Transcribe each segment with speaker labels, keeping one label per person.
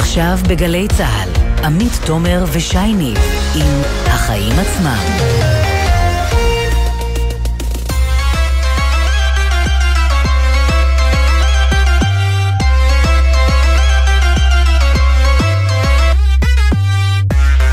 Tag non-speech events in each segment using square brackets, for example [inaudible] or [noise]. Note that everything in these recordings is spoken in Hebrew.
Speaker 1: עכשיו בגלי צה"ל, עמית תומר ושייני עם החיים עצמם.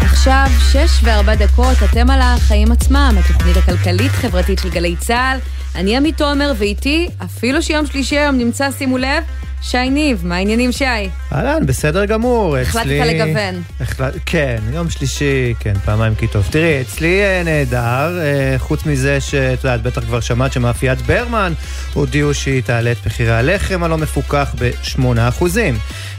Speaker 2: עכשיו שש וארבע דקות, אתם על החיים עצמם, התוכנית הכלכלית-חברתית של גלי צה"ל. אני עמית תומר, ואיתי, אפילו שיום שלישי היום נמצא, שימו לב, שי ניב, מה העניינים שי?
Speaker 3: אהלן, בסדר גמור.
Speaker 2: החלטת
Speaker 3: אצלי...
Speaker 2: לגוון.
Speaker 3: החלט... כן, יום שלישי, כן, פעמיים כי טוב. תראי, אצלי אה, נהדר, אה, חוץ מזה שאת יודעת, בטח כבר שמעת שמאפיית ברמן הודיעו שהיא תעלה את מחירי הלחם הלא מפוקח ב-8%.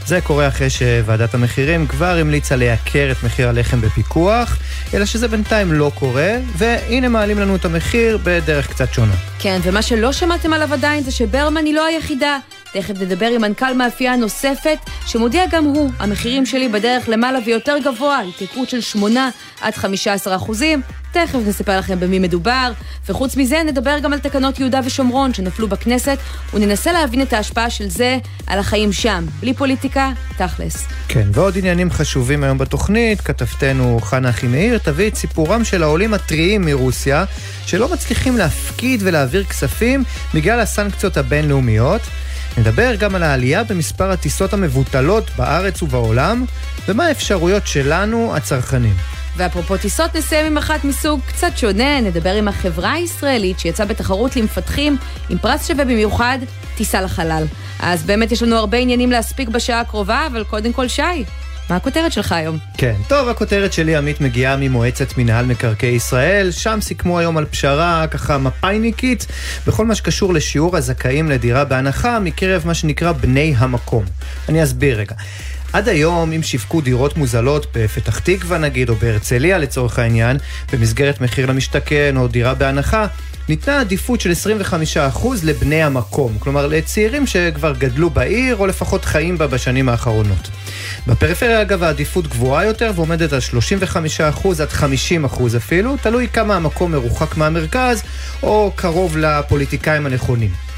Speaker 3: זה קורה אחרי שוועדת המחירים כבר המליצה לייקר את מחיר הלחם בפיקוח, אלא שזה בינתיים לא קורה, והנה מעלים לנו את המחיר בדרך קצת שונה.
Speaker 2: כן, ומה שלא שמעתם עליו עדיין זה שברמן היא לא היחידה. תכף נדבר עם מנכ"ל מאפייה נוספת, שמודיע גם הוא, המחירים שלי בדרך למעלה ויותר גבוה, התייקרות של 8 עד 15 אחוזים. תכף נספר לכם במי מדובר, וחוץ מזה נדבר גם על תקנות יהודה ושומרון שנפלו בכנסת, וננסה להבין את ההשפעה של זה על החיים שם, בלי פוליטיקה, תכלס.
Speaker 3: כן, ועוד עניינים חשובים היום בתוכנית, כתבתנו חנה אחימאיר תביא את סיפורם של העולים הטריים מרוסיה, שלא מצליחים להפקיד ולהעביר כספים בגלל הסנקציות הבינלאומיות. נדבר גם על העלייה במספר הטיסות המבוטלות בארץ ובעולם, ומה האפשרויות שלנו, הצרכנים.
Speaker 2: ואפרופו טיסות, נסיים עם אחת מסוג קצת שונה, נדבר עם החברה הישראלית שיצאה בתחרות למפתחים עם פרס שווה במיוחד, טיסה לחלל. אז באמת יש לנו הרבה עניינים להספיק בשעה הקרובה, אבל קודם כל שי, מה הכותרת שלך היום?
Speaker 3: כן, טוב, הכותרת שלי, עמית, מגיעה ממועצת מינהל מקרקעי ישראל, שם סיכמו היום על פשרה ככה מפאיניקית, בכל מה שקשור לשיעור הזכאים לדירה בהנחה מקרב מה שנקרא בני המקום. אני אסביר רגע. עד היום, אם שיווקו דירות מוזלות בפתח תקווה נגיד, או בהרצליה לצורך העניין, במסגרת מחיר למשתכן או דירה בהנחה, ניתנה עדיפות של 25% לבני המקום, כלומר לצעירים שכבר גדלו בעיר או לפחות חיים בה בשנים האחרונות. בפריפריה אגב העדיפות גבוהה יותר ועומדת על 35% עד 50% אפילו, תלוי כמה המקום מרוחק מהמרכז או קרוב לפוליטיקאים הנכונים.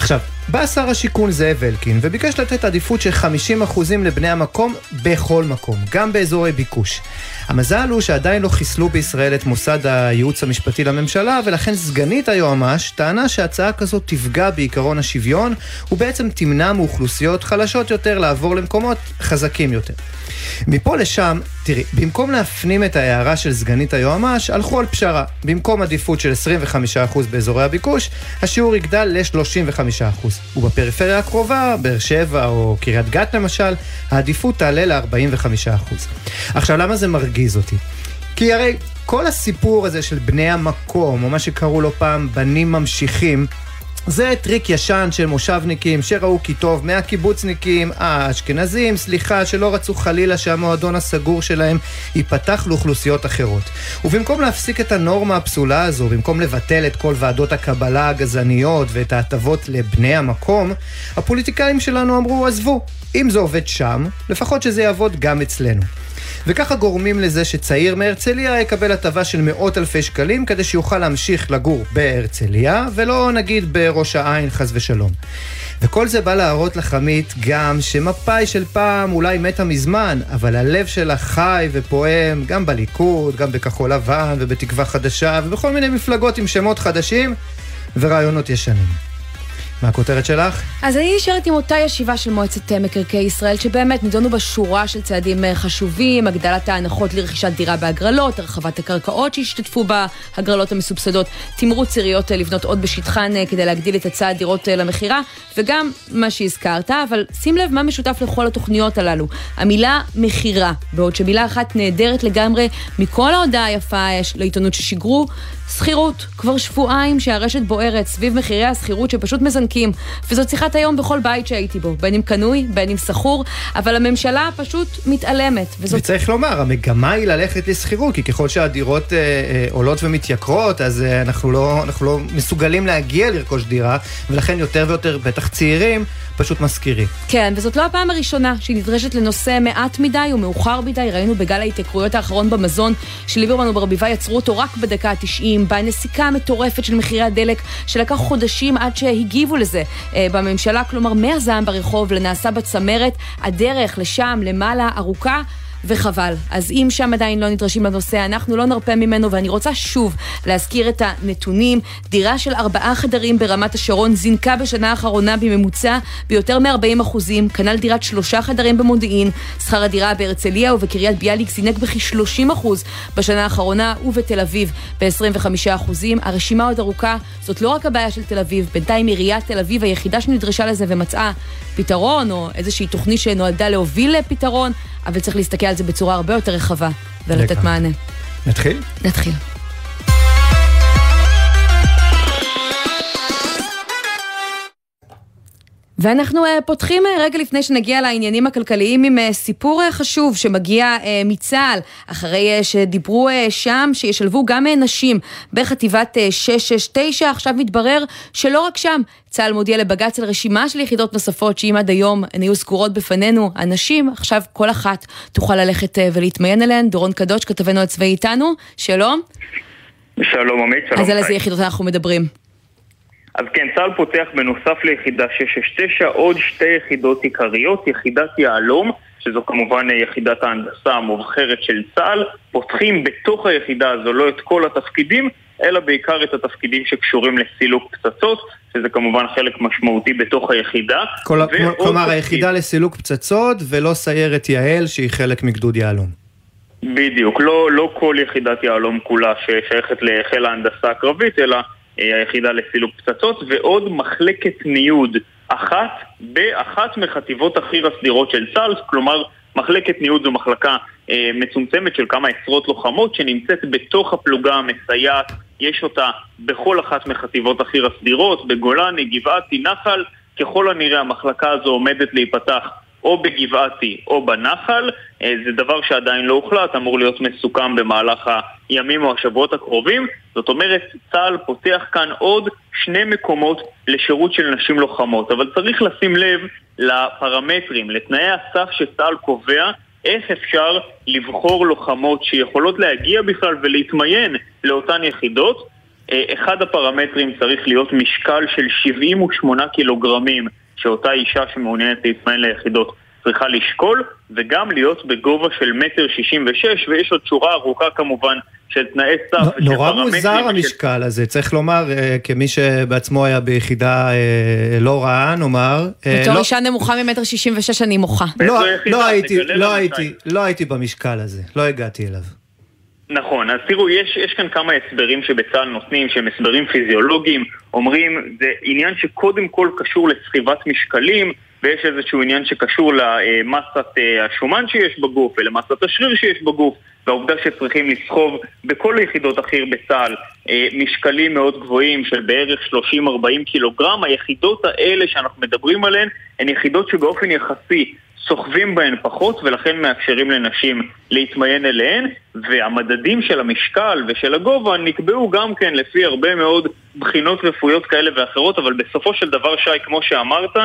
Speaker 3: עכשיו, בא שר השיכון זאב אלקין וביקש לתת עדיפות של 50% לבני המקום בכל מקום, גם באזורי ביקוש. המזל הוא שעדיין לא חיסלו בישראל את מוסד הייעוץ המשפטי לממשלה, ולכן סגנית היועמ"ש טענה שהצעה כזאת תפגע בעקרון השוויון, ובעצם תמנע מאוכלוסיות חלשות יותר לעבור למקומות חזקים יותר. מפה לשם, תראי, במקום להפנים את ההערה של סגנית היועמ"ש, הלכו על פשרה. במקום עדיפות של 25% באזורי הביקוש, השיעור יגדל ל-35%. ובפריפריה הקרובה, באר שבע או קריית גת למשל, העדיפות תעלה ל-45%. עכשיו, למה זה מרגיז אותי? כי הרי כל הסיפור הזה של בני המקום, או מה שקראו לו פעם בנים ממשיכים, זה טריק ישן של מושבניקים שראו כי טוב מהקיבוצניקים האשכנזים, סליחה, שלא רצו חלילה שהמועדון הסגור שלהם ייפתח לאוכלוסיות אחרות. ובמקום להפסיק את הנורמה הפסולה הזו, במקום לבטל את כל ועדות הקבלה הגזעניות ואת ההטבות לבני המקום, הפוליטיקאים שלנו אמרו, עזבו, אם זה עובד שם, לפחות שזה יעבוד גם אצלנו. וככה גורמים לזה שצעיר מהרצליה יקבל הטבה של מאות אלפי שקלים כדי שיוכל להמשיך לגור בהרצליה, ולא נגיד בראש העין חס ושלום. וכל זה בא להראות לחמית גם שמפאי של פעם אולי מתה מזמן, אבל הלב שלה חי ופועם גם בליכוד, גם בכחול לבן ובתקווה חדשה ובכל מיני מפלגות עם שמות חדשים ורעיונות ישנים. מה הכותרת שלך?
Speaker 2: אז אני נשארת עם אותה ישיבה של מועצת מקרקעי ישראל, שבאמת נידונו בה של צעדים אה, חשובים, הגדלת ההנחות לרכישת דירה בהגרלות, הרחבת הקרקעות שהשתתפו בהגרלות המסובסדות, תמרוץ עיריות אה, לבנות עוד בשטחן אה, כדי להגדיל את הצעת דירות למכירה, וגם מה שהזכרת, אבל שים לב מה משותף לכל התוכניות הללו. המילה מכירה, בעוד שמילה אחת נהדרת לגמרי מכל ההודעה היפה לעיתונות ששיגרו, שכירות. כבר שבועיים שהרשת בוערת סביב מחירי השכירות שפשוט מזנקים, וזאת שיחת היום בכל בית שהייתי בו, בין אם קנוי, בין אם שכור, אבל הממשלה פשוט מתעלמת.
Speaker 3: וזאת... וצריך לומר, המגמה היא ללכת לשכירות, כי ככל שהדירות אה, אה, עולות ומתייקרות, אז אה, אנחנו, לא, אנחנו לא מסוגלים להגיע לרכוש דירה, ולכן יותר ויותר, בטח צעירים, פשוט משכירים.
Speaker 2: כן, וזאת לא הפעם הראשונה שהיא נדרשת לנושא מעט מדי ומאוחר מדי. ראינו בגל ההתייקרויות האחרון במזון, שליברמן וברביבאי יצרו אותו רק בדקה ה-90, דולרים, בנסיקה מטורפת של מחירי הדלק, שלקח חודשים עד שהגיבו לזה אה, בממשלה, כלומר מהזעם ברחוב לנעשה בצמרת, הדרך לשם, למעלה, ארוכה. וחבל. אז אם שם עדיין לא נדרשים לנושא, אנחנו לא נרפה ממנו, ואני רוצה שוב להזכיר את הנתונים. דירה של ארבעה חדרים ברמת השרון זינקה בשנה האחרונה בממוצע ביותר מ-40 אחוזים, כנ"ל דירת שלושה חדרים במודיעין. שכר הדירה בהרצליה ובקריית ביאליק זינק בכ-30 אחוז בשנה האחרונה, ובתל אביב ב-25 אחוזים. הרשימה עוד ארוכה, זאת לא רק הבעיה של תל אביב, בינתיים עיריית תל אביב היחידה שנדרשה לזה ומצאה פתרון, או איזושהי תוכנית שנועדה להוביל לפתרון, אבל צריך להסתכל על זה בצורה הרבה יותר רחבה ולתת. מענה.
Speaker 3: נתחיל?
Speaker 2: נתחיל. ואנחנו uh, פותחים uh, רגע לפני שנגיע לעניינים הכלכליים עם uh, סיפור חשוב שמגיע מצה"ל, אחרי שדיברו שם שישלבו גם נשים בחטיבת uh, 669, עכשיו מתברר שלא רק שם, צה"ל מודיע לבג"ץ על רשימה של יחידות נוספות שאם עד היום הן היו סגורות בפנינו, הנשים, עכשיו כל אחת תוכל ללכת ולהתמיין אליהן. דורון קדוש, כתבנו הצבאי איתנו, שלום.
Speaker 4: שלום עמית, שלום.
Speaker 2: אז על איזה. יחידות אנחנו מדברים?
Speaker 4: אז כן, צה"ל פותח בנוסף ליחידה 669 עוד שתי יחידות עיקריות, יחידת יהלום, שזו כמובן יחידת ההנדסה המובחרת של צה"ל, פותחים בתוך היחידה הזו לא את כל התפקידים, אלא בעיקר את התפקידים שקשורים לסילוק פצצות, שזה כמובן חלק משמעותי בתוך היחידה.
Speaker 3: כל, כלומר,
Speaker 4: תפקיד-
Speaker 3: היחידה לסילוק פצצות ולא סיירת יעל שהיא חלק מגדוד יהלום.
Speaker 4: בדיוק, לא, לא כל יחידת יהלום כולה ששייכת לחיל ההנדסה הקרבית, אלא היחידה לסילוק פצצות, ועוד מחלקת ניוד אחת באחת מחטיבות החי"ר הסדירות של צה"ל, כלומר מחלקת ניוד זו מחלקה אה, מצומצמת של כמה עשרות לוחמות שנמצאת בתוך הפלוגה המסייעת, יש אותה בכל אחת מחטיבות החי"ר הסדירות, בגולני, גבעתי, נחל, ככל הנראה המחלקה הזו עומדת להיפתח או בגבעתי או בנחל, אה, זה דבר שעדיין לא הוחלט, אמור להיות מסוכם במהלך הימים או השבועות הקרובים. זאת אומרת, צה"ל פותח כאן עוד שני מקומות לשירות של נשים לוחמות, אבל צריך לשים לב לפרמטרים, לתנאי הסף שצה"ל קובע, איך אפשר לבחור לוחמות שיכולות להגיע בכלל ולהתמיין לאותן יחידות. אה, אחד הפרמטרים צריך להיות משקל של 78 קילוגרמים שאותה אישה שמעוניינת להתמיין ליחידות צריכה לשקול, וגם להיות בגובה של מטר שישים ושש, ויש עוד שורה ארוכה כמובן של תנאי סף.
Speaker 3: נו-
Speaker 4: ושל
Speaker 3: נורא מוזר
Speaker 4: של-
Speaker 3: המשקל הזה, צריך לומר, אה, כמי שבעצמו היה ביחידה אה, לא רעה, נאמר. אה,
Speaker 2: בתור
Speaker 3: לא-
Speaker 2: אישה נמוכה ממטר שישים ושש אני מוחה.
Speaker 4: באיזו
Speaker 3: לא-? לא הייתי, לא הייתי. לא הייתי במשקל הזה, לא הגעתי אליו.
Speaker 4: נכון, אז תראו, יש, יש כאן כמה הסברים שבצה"ל נותנים, שהם הסברים פיזיולוגיים, אומרים, זה עניין שקודם כל קשור לסחיבת משקלים, ויש איזשהו עניין שקשור למסת אה, השומן שיש בגוף ולמסת השריר שיש בגוף, והעובדה שצריכים לסחוב בכל היחידות החי"ר בצה"ל אה, משקלים מאוד גבוהים של בערך 30-40 קילוגרם, היחידות האלה שאנחנו מדברים עליהן הן יחידות שבאופן יחסי סוחבים בהן פחות ולכן מאפשרים לנשים להתמיין אליהן והמדדים של המשקל ושל הגובה נקבעו גם כן לפי הרבה מאוד בחינות רפואיות כאלה ואחרות אבל בסופו של דבר שי כמו שאמרת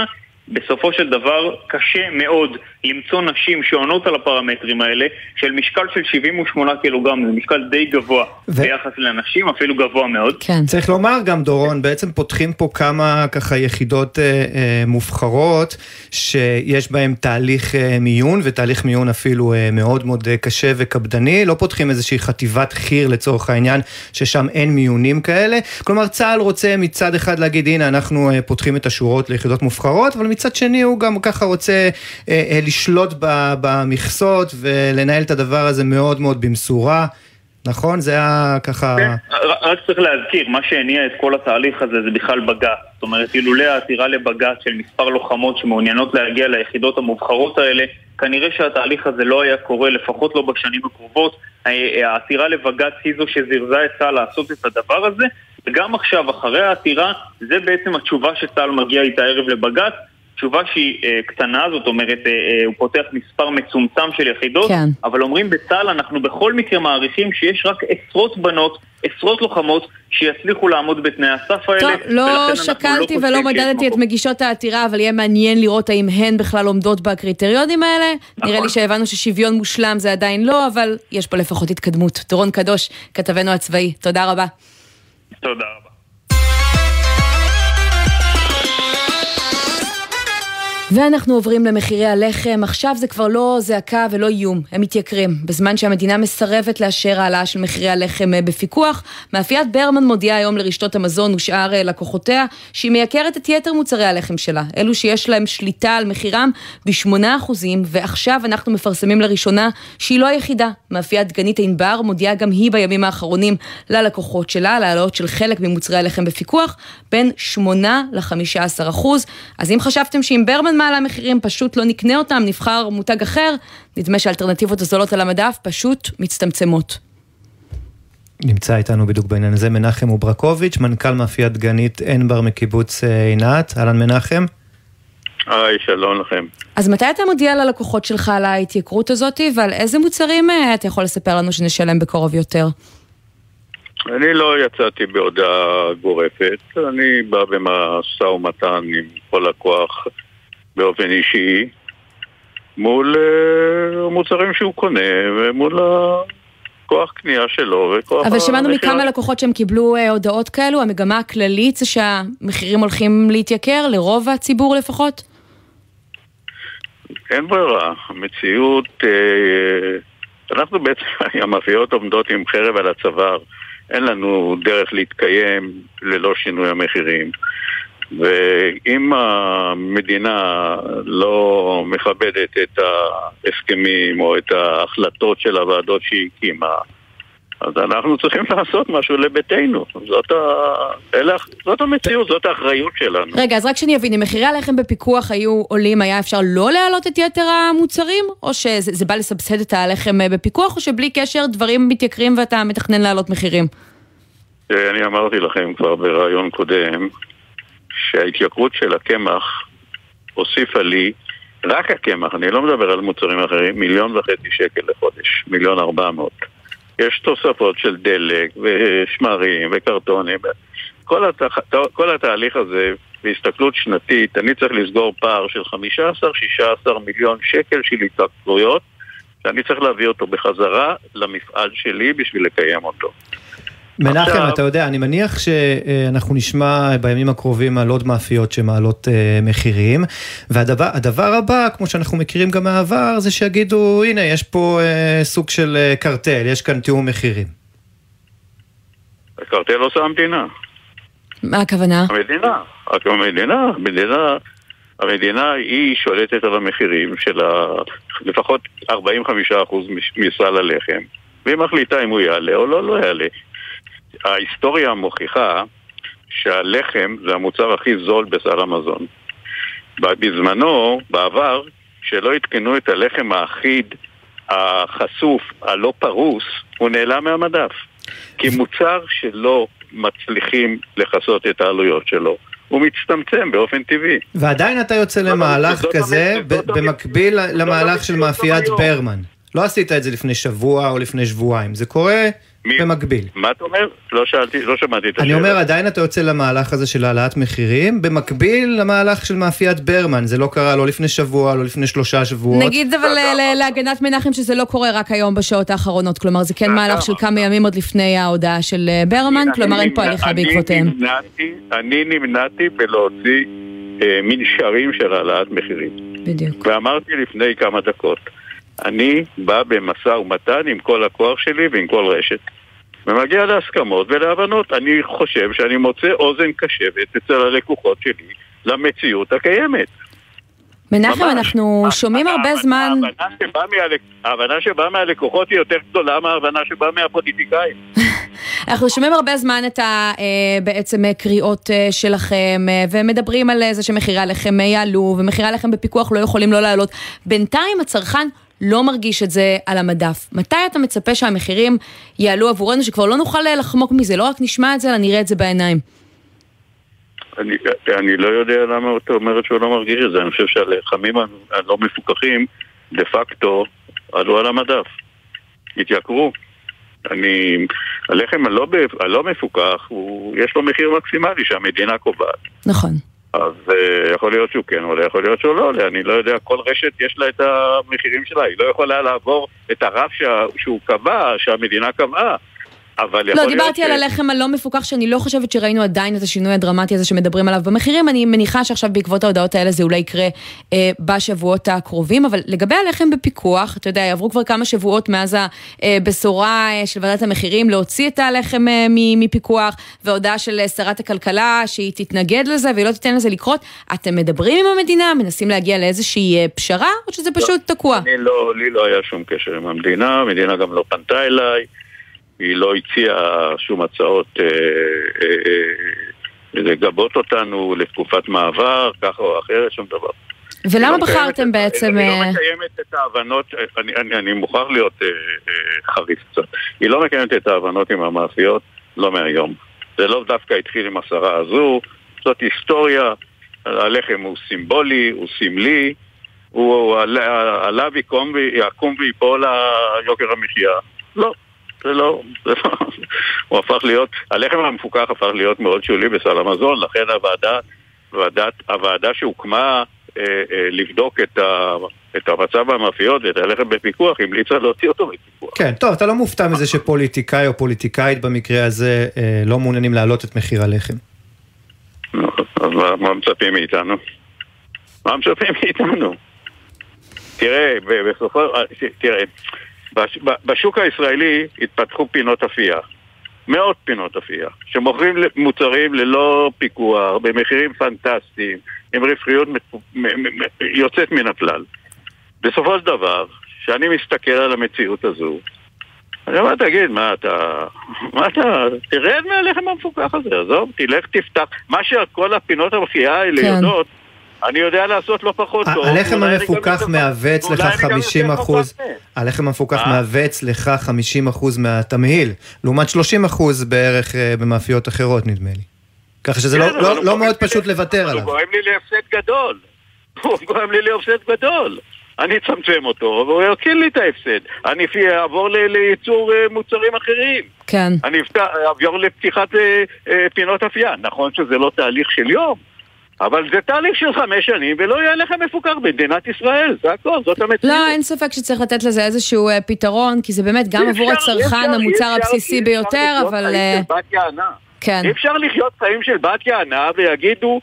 Speaker 4: בסופו של דבר קשה מאוד למצוא נשים שעונות על הפרמטרים האלה של משקל של 78 קילוגרם, זה משקל די גבוה
Speaker 3: ו-
Speaker 4: ביחס לנשים, אפילו גבוה מאוד.
Speaker 2: כן.
Speaker 3: צריך לומר גם, דורון, בעצם פותחים פה כמה ככה יחידות אה, אה, מובחרות, שיש בהן תהליך אה, מיון, ותהליך מיון אפילו אה, מאוד מאוד אה, קשה וקפדני. לא פותחים איזושהי חטיבת חי"ר לצורך העניין, ששם אין מיונים כאלה. כלומר, צה"ל רוצה מצד אחד להגיד, הנה, אנחנו אה, פותחים את השורות ליחידות מובחרות, אבל מצד שני הוא גם ככה רוצה אה, אה, לשלוט ב- במכסות ולנהל את הדבר הזה מאוד מאוד במשורה. נכון? זה היה ככה...
Speaker 4: כן, רק- צריך להזכיר, מה שהניע את כל התהליך הזה זה בכלל בג"ץ. זאת אומרת, אילולא העתירה לבג"ץ של מספר לוחמות שמעוניינות להגיע ליחידות המובחרות האלה, כנראה שהתהליך הזה לא היה קורה, לפחות לא בשנים הקרובות. העתירה לבג"ץ היא זו שזירזה את צה"ל לעשות את הדבר הזה, וגם עכשיו, אחרי העתירה, זה בעצם התשובה שצה"ל מגיע איתה הערב לבג"ץ. תשובה שהיא אה, קטנה, זאת אומרת, אה, אה, הוא פותח מספר מצומצם של יחידות,
Speaker 2: כן.
Speaker 4: אבל אומרים בצה"ל אנחנו בכל מקרה מעריכים שיש רק עשרות בנות, עשרות לוחמות שיצליחו לעמוד בתנאי הסף האלה.
Speaker 2: טוב, לא
Speaker 4: אנחנו
Speaker 2: שקלתי
Speaker 4: חושבים
Speaker 2: ולא מדדתי את. מגישות העתירה, אבל יהיה מעניין לראות האם הן בכלל עומדות בקריטריונים האלה.
Speaker 4: נכון.
Speaker 2: נראה לי שהבנו ששוויון מושלם זה עדיין לא, אבל יש פה לפחות התקדמות. דורון קדוש, כתבנו הצבאי, תודה רבה.
Speaker 4: תודה רבה.
Speaker 2: ואנחנו עוברים למחירי הלחם, עכשיו זה כבר לא זעקה ולא איום, הם מתייקרים. בזמן שהמדינה מסרבת לאשר העלאה של מחירי הלחם אה, בפיקוח, מאפיית ברמן מודיעה היום לרשתות המזון ושאר אה, לקוחותיה שהיא מייקרת את יתר מוצרי הלחם שלה, אלו שיש להם שליטה על מחירם ב-8%, ועכשיו אנחנו מפרסמים לראשונה שהיא לא היחידה. מאפיית דגנית ענבר מודיעה גם היא בימים האחרונים ללקוחות שלה, להעלאות של חלק ממוצרי הלחם בפיקוח, בין 8 ל-15%. אז אם חשבתם שאם ברמן מעלה מחירים, פשוט לא נקנה אותם, נבחר מותג אחר, נדמה שהאלטרנטיבות הזולות על המדף פשוט מצטמצמות.
Speaker 3: נמצא איתנו בדיוק בעניין הזה מנחם אוברקוביץ', מנכ"ל מאפיית דגנית עין בר מקיבוץ אה, עינת. אהלן מנחם.
Speaker 5: היי, שלום לכם.
Speaker 2: אז מתי אתה מודיע ללקוחות שלך על ההתייקרות הזאת, ועל איזה מוצרים אה, אתה יכול לספר לנו שנשלם בקרוב יותר?
Speaker 5: אני לא יצאתי בהודעה גורפת, אני בא במשא ומתן עם כל הכוח באופן אישי מול uh, המוצרים שהוא קונה ומול הכוח קנייה שלו וכוח
Speaker 2: אבל שמענו מכמה לקוחות שהם קיבלו uh, הודעות כאלו, המגמה הכללית זה שהמחירים הולכים להתייקר, לרוב הציבור לפחות?
Speaker 5: אין ברירה, המציאות, uh, אנחנו בעצם, [laughs] המאפיות עומדות עם חרב על הצוואר, אין לנו דרך להתקיים ללא שינוי המחירים. ואם המדינה לא מכבדת את ההסכמים או את ההחלטות של הוועדות שהיא הקימה, אז אנחנו צריכים לעשות משהו לביתנו. זאת, ה... אלה... זאת המציאות, זאת האחריות שלנו.
Speaker 2: רגע, אז רק שאני אבין, אם מחירי הלחם בפיקוח היו עולים, היה אפשר לא להעלות את יתר המוצרים? או שזה בא לסבסד את הלחם בפיקוח, או שבלי קשר דברים מתייקרים ואתה מתכנן להעלות מחירים?
Speaker 5: אני אמרתי לכם כבר בריאיון קודם, שההתייקרות של הקמח הוסיפה לי, רק הקמח, אני לא מדבר על מוצרים אחרים, מיליון וחצי שקל לחודש, מיליון ארבע מאות. יש תוספות של דלק ושמרים וקרטונים. כל, הת... כל התהליך הזה, בהסתכלות שנתית, אני צריך לסגור פער של 15-16 מיליון שקל של התייקרויות, שאני צריך להביא אותו בחזרה למפעל שלי בשביל לקיים אותו.
Speaker 3: מנחם, עכשיו... אתה יודע, אני מניח שאנחנו נשמע בימים הקרובים על עוד מאפיות שמעלות אה, מחירים, והדבר הבא, כמו שאנחנו מכירים גם מהעבר, זה שיגידו, הנה, יש פה אה, סוג של אה, קרטל, יש כאן תיאום מחירים.
Speaker 5: הקרטל עושה המדינה.
Speaker 2: מה הכוונה?
Speaker 5: המדינה, המדינה, המדינה, המדינה היא שולטת על המחירים של ה... לפחות 45% מסל הלחם, והיא מחליטה אם הוא יעלה או לא, לא יעלה. ההיסטוריה מוכיחה שהלחם זה המוצר הכי זול בסל המזון. בזמנו, בעבר, כשלא עדכנו את הלחם האחיד, החשוף, הלא פרוס, הוא נעלם מהמדף. כי מוצר שלא מצליחים לכסות את העלויות שלו, הוא מצטמצם באופן טבעי.
Speaker 3: ועדיין אתה יוצא למהלך כזה, במקביל למהלך של מאפיית ברמן. לא עשית את זה לפני שבוע או לפני שבועיים, זה קורה מי, במקביל.
Speaker 5: מה אתה אומר? לא שאלתי, לא שמעתי את השאלה.
Speaker 3: אני אומר, עדיין אתה יוצא למהלך הזה של העלאת מחירים, במקביל למהלך של מאפיית ברמן, זה לא קרה לא לפני שבוע, לא לפני שלושה שבועות.
Speaker 2: נגיד אבל להגנת מנחם שזה לא קורה רק היום בשעות האחרונות, כלומר זה כן מהלך של כמה ימים עוד לפני ההודעה של אה, ברמן, כלומר אין פה הליכה בעקבותיהם.
Speaker 5: אני נמנעתי בלהוציא אה, מנשרים של העלאת מחירים.
Speaker 2: בדיוק.
Speaker 5: ואמרתי לפני כמה דקות, אני בא במשא ומתן עם כל הכוח שלי ועם כל רשת. ומגיע להסכמות ולהבנות. אני חושב שאני מוצא אוזן קשבת אצל הלקוחות שלי למציאות הקיימת.
Speaker 2: מנחם, אנחנו שומעים הרבה זמן...
Speaker 5: ההבנה שבאה מהלקוחות היא יותר גדולה מההבנה שבאה מהפוליטיקאים. [laughs]
Speaker 2: אנחנו שומעים הרבה זמן את ה, אה, בעצם אה, קריאות אה, שלכם, ומדברים על זה שמחירי הלחם יעלו, ומחירי הלחם בפיקוח לא יכולים לא לעלות. בינתיים הצרכן לא מרגיש את זה על המדף. מתי אתה מצפה שהמחירים יעלו עבורנו, שכבר לא נוכל לחמוק מזה, לא רק נשמע את זה, אלא נראה את זה בעיניים?
Speaker 5: אני, אני לא יודע למה אתה אומרת שהוא לא מרגיש את זה, אני חושב שהלחמים הלא מפוקחים, דה פקטו, עלו על המדף, התייקרו. אני, הלחם הלא, הלא מפוקח, הוא, יש לו מחיר מקסימלי שהמדינה קובעת.
Speaker 2: נכון.
Speaker 5: אז uh, יכול להיות שהוא כן עולה, יכול להיות שהוא לא עולה, אני לא יודע, כל רשת יש לה את המחירים שלה, היא לא יכולה לעבור את הרף שה, שהוא קבע, שהמדינה קבעה. אבל
Speaker 2: יכול לא, דיברתי ש... על הלחם הלא מפוקח, שאני לא חושבת שראינו עדיין את השינוי הדרמטי הזה שמדברים עליו במחירים. אני מניחה שעכשיו בעקבות ההודעות האלה זה אולי יקרה אה, בשבועות הקרובים, אבל לגבי הלחם בפיקוח, אתה יודע, יעברו כבר כמה שבועות מאז הבשורה אה, של ועדת המחירים להוציא את הלחם אה, מפיקוח, והודעה של אה, שרת הכלכלה שהיא תתנגד לזה והיא לא תיתן לזה לקרות. אתם מדברים עם המדינה, מנסים להגיע לאיזושהי אה, פשרה, או שזה פשוט לא, תקוע?
Speaker 5: אני לא, לי לא היה שום קשר עם המדינה, המדינה גם לא פנתה אליי. היא לא הציעה שום הצעות אה, אה, אה, לגבות אותנו לתקופת מעבר, ככה או אחרת, שום דבר.
Speaker 2: ולמה לא בחרתם בעצם...
Speaker 5: היא לא מקיימת את ההבנות, אני, אני, אני מוכרח להיות אה, אה, חריף קצת, היא לא מקיימת את ההבנות עם המאפיות, לא מהיום. זה לא דווקא התחיל עם השרה הזו, זאת היסטוריה, הלחם הוא סימבולי, הוא סמלי, הוא עליו יקום ויפול יוקר המחיה. לא, זה לא, זה לא, הוא הפך להיות, הלחם המפוקח הפך להיות מאוד שולי בסל המזון, לכן הוועדה, ועדת, הוועדה שהוקמה אה, אה, לבדוק את, ה, את המצב במאפיות ואת הלחם בפיקוח, המליצה להוציא אותו מפיקוח.
Speaker 3: כן, טוב, אתה לא מופתע מזה שפוליטיקאי או פוליטיקאית במקרה הזה אה, לא מעוניינים להעלות את מחיר הלחם.
Speaker 5: אז מה, מה מצפים מאיתנו? מה מצפים מאיתנו? תראה, בסופו, אה, בשוק הישראלי התפתחו פינות אפייה. מאות פינות אפייה, שמוכרים מוצרים ללא פיקוח, במחירים פנטסטיים, עם רווחיות יוצאת מן הכלל. בסופו של דבר, כשאני מסתכל על המציאות הזו, אני אומר, תגיד, מה אתה... מה אתה... תרד מהלחם המפוקח הזה, עזוב, תלך תפתח. מה שכל הפינות המחייה האלה כן. יודעות, אני יודע לעשות לא פחות טוב.
Speaker 3: הלחם המפוקח מהווה אצלך 50 אחוז, הלחם המפוקח מהווה אצלך 50 אחוז מהתמהיל, לעומת 30 אחוז בערך אה, במאפיות אחרות נדמה לי. ככה שזה לא, לא, לא מאוד פשוט לוותר עליו.
Speaker 5: הוא גורם לי להפסד גדול. [laughs] הוא גורם לי להפסד גדול. אני אצמצם אותו, והוא ירקיל לי את ההפסד. אני אעבור לייצור אה, מוצרים אחרים.
Speaker 2: כן.
Speaker 5: אני אעבור לפתיחת אה, פינות אפייה. נכון שזה לא תהליך של יום. אבל זה תהליך של חמש שנים, ולא יהיה לחם מפוקח במדינת ישראל, זה הכל, זאת המציאות.
Speaker 2: לא, אין ספק שצריך לתת לזה איזשהו אה, פתרון, כי זה באמת גם עבור הצרכן המוצר הבסיסי ביותר, אבל...
Speaker 5: אה, כן. אי אפשר לחיות חיים של בת יענה ויגידו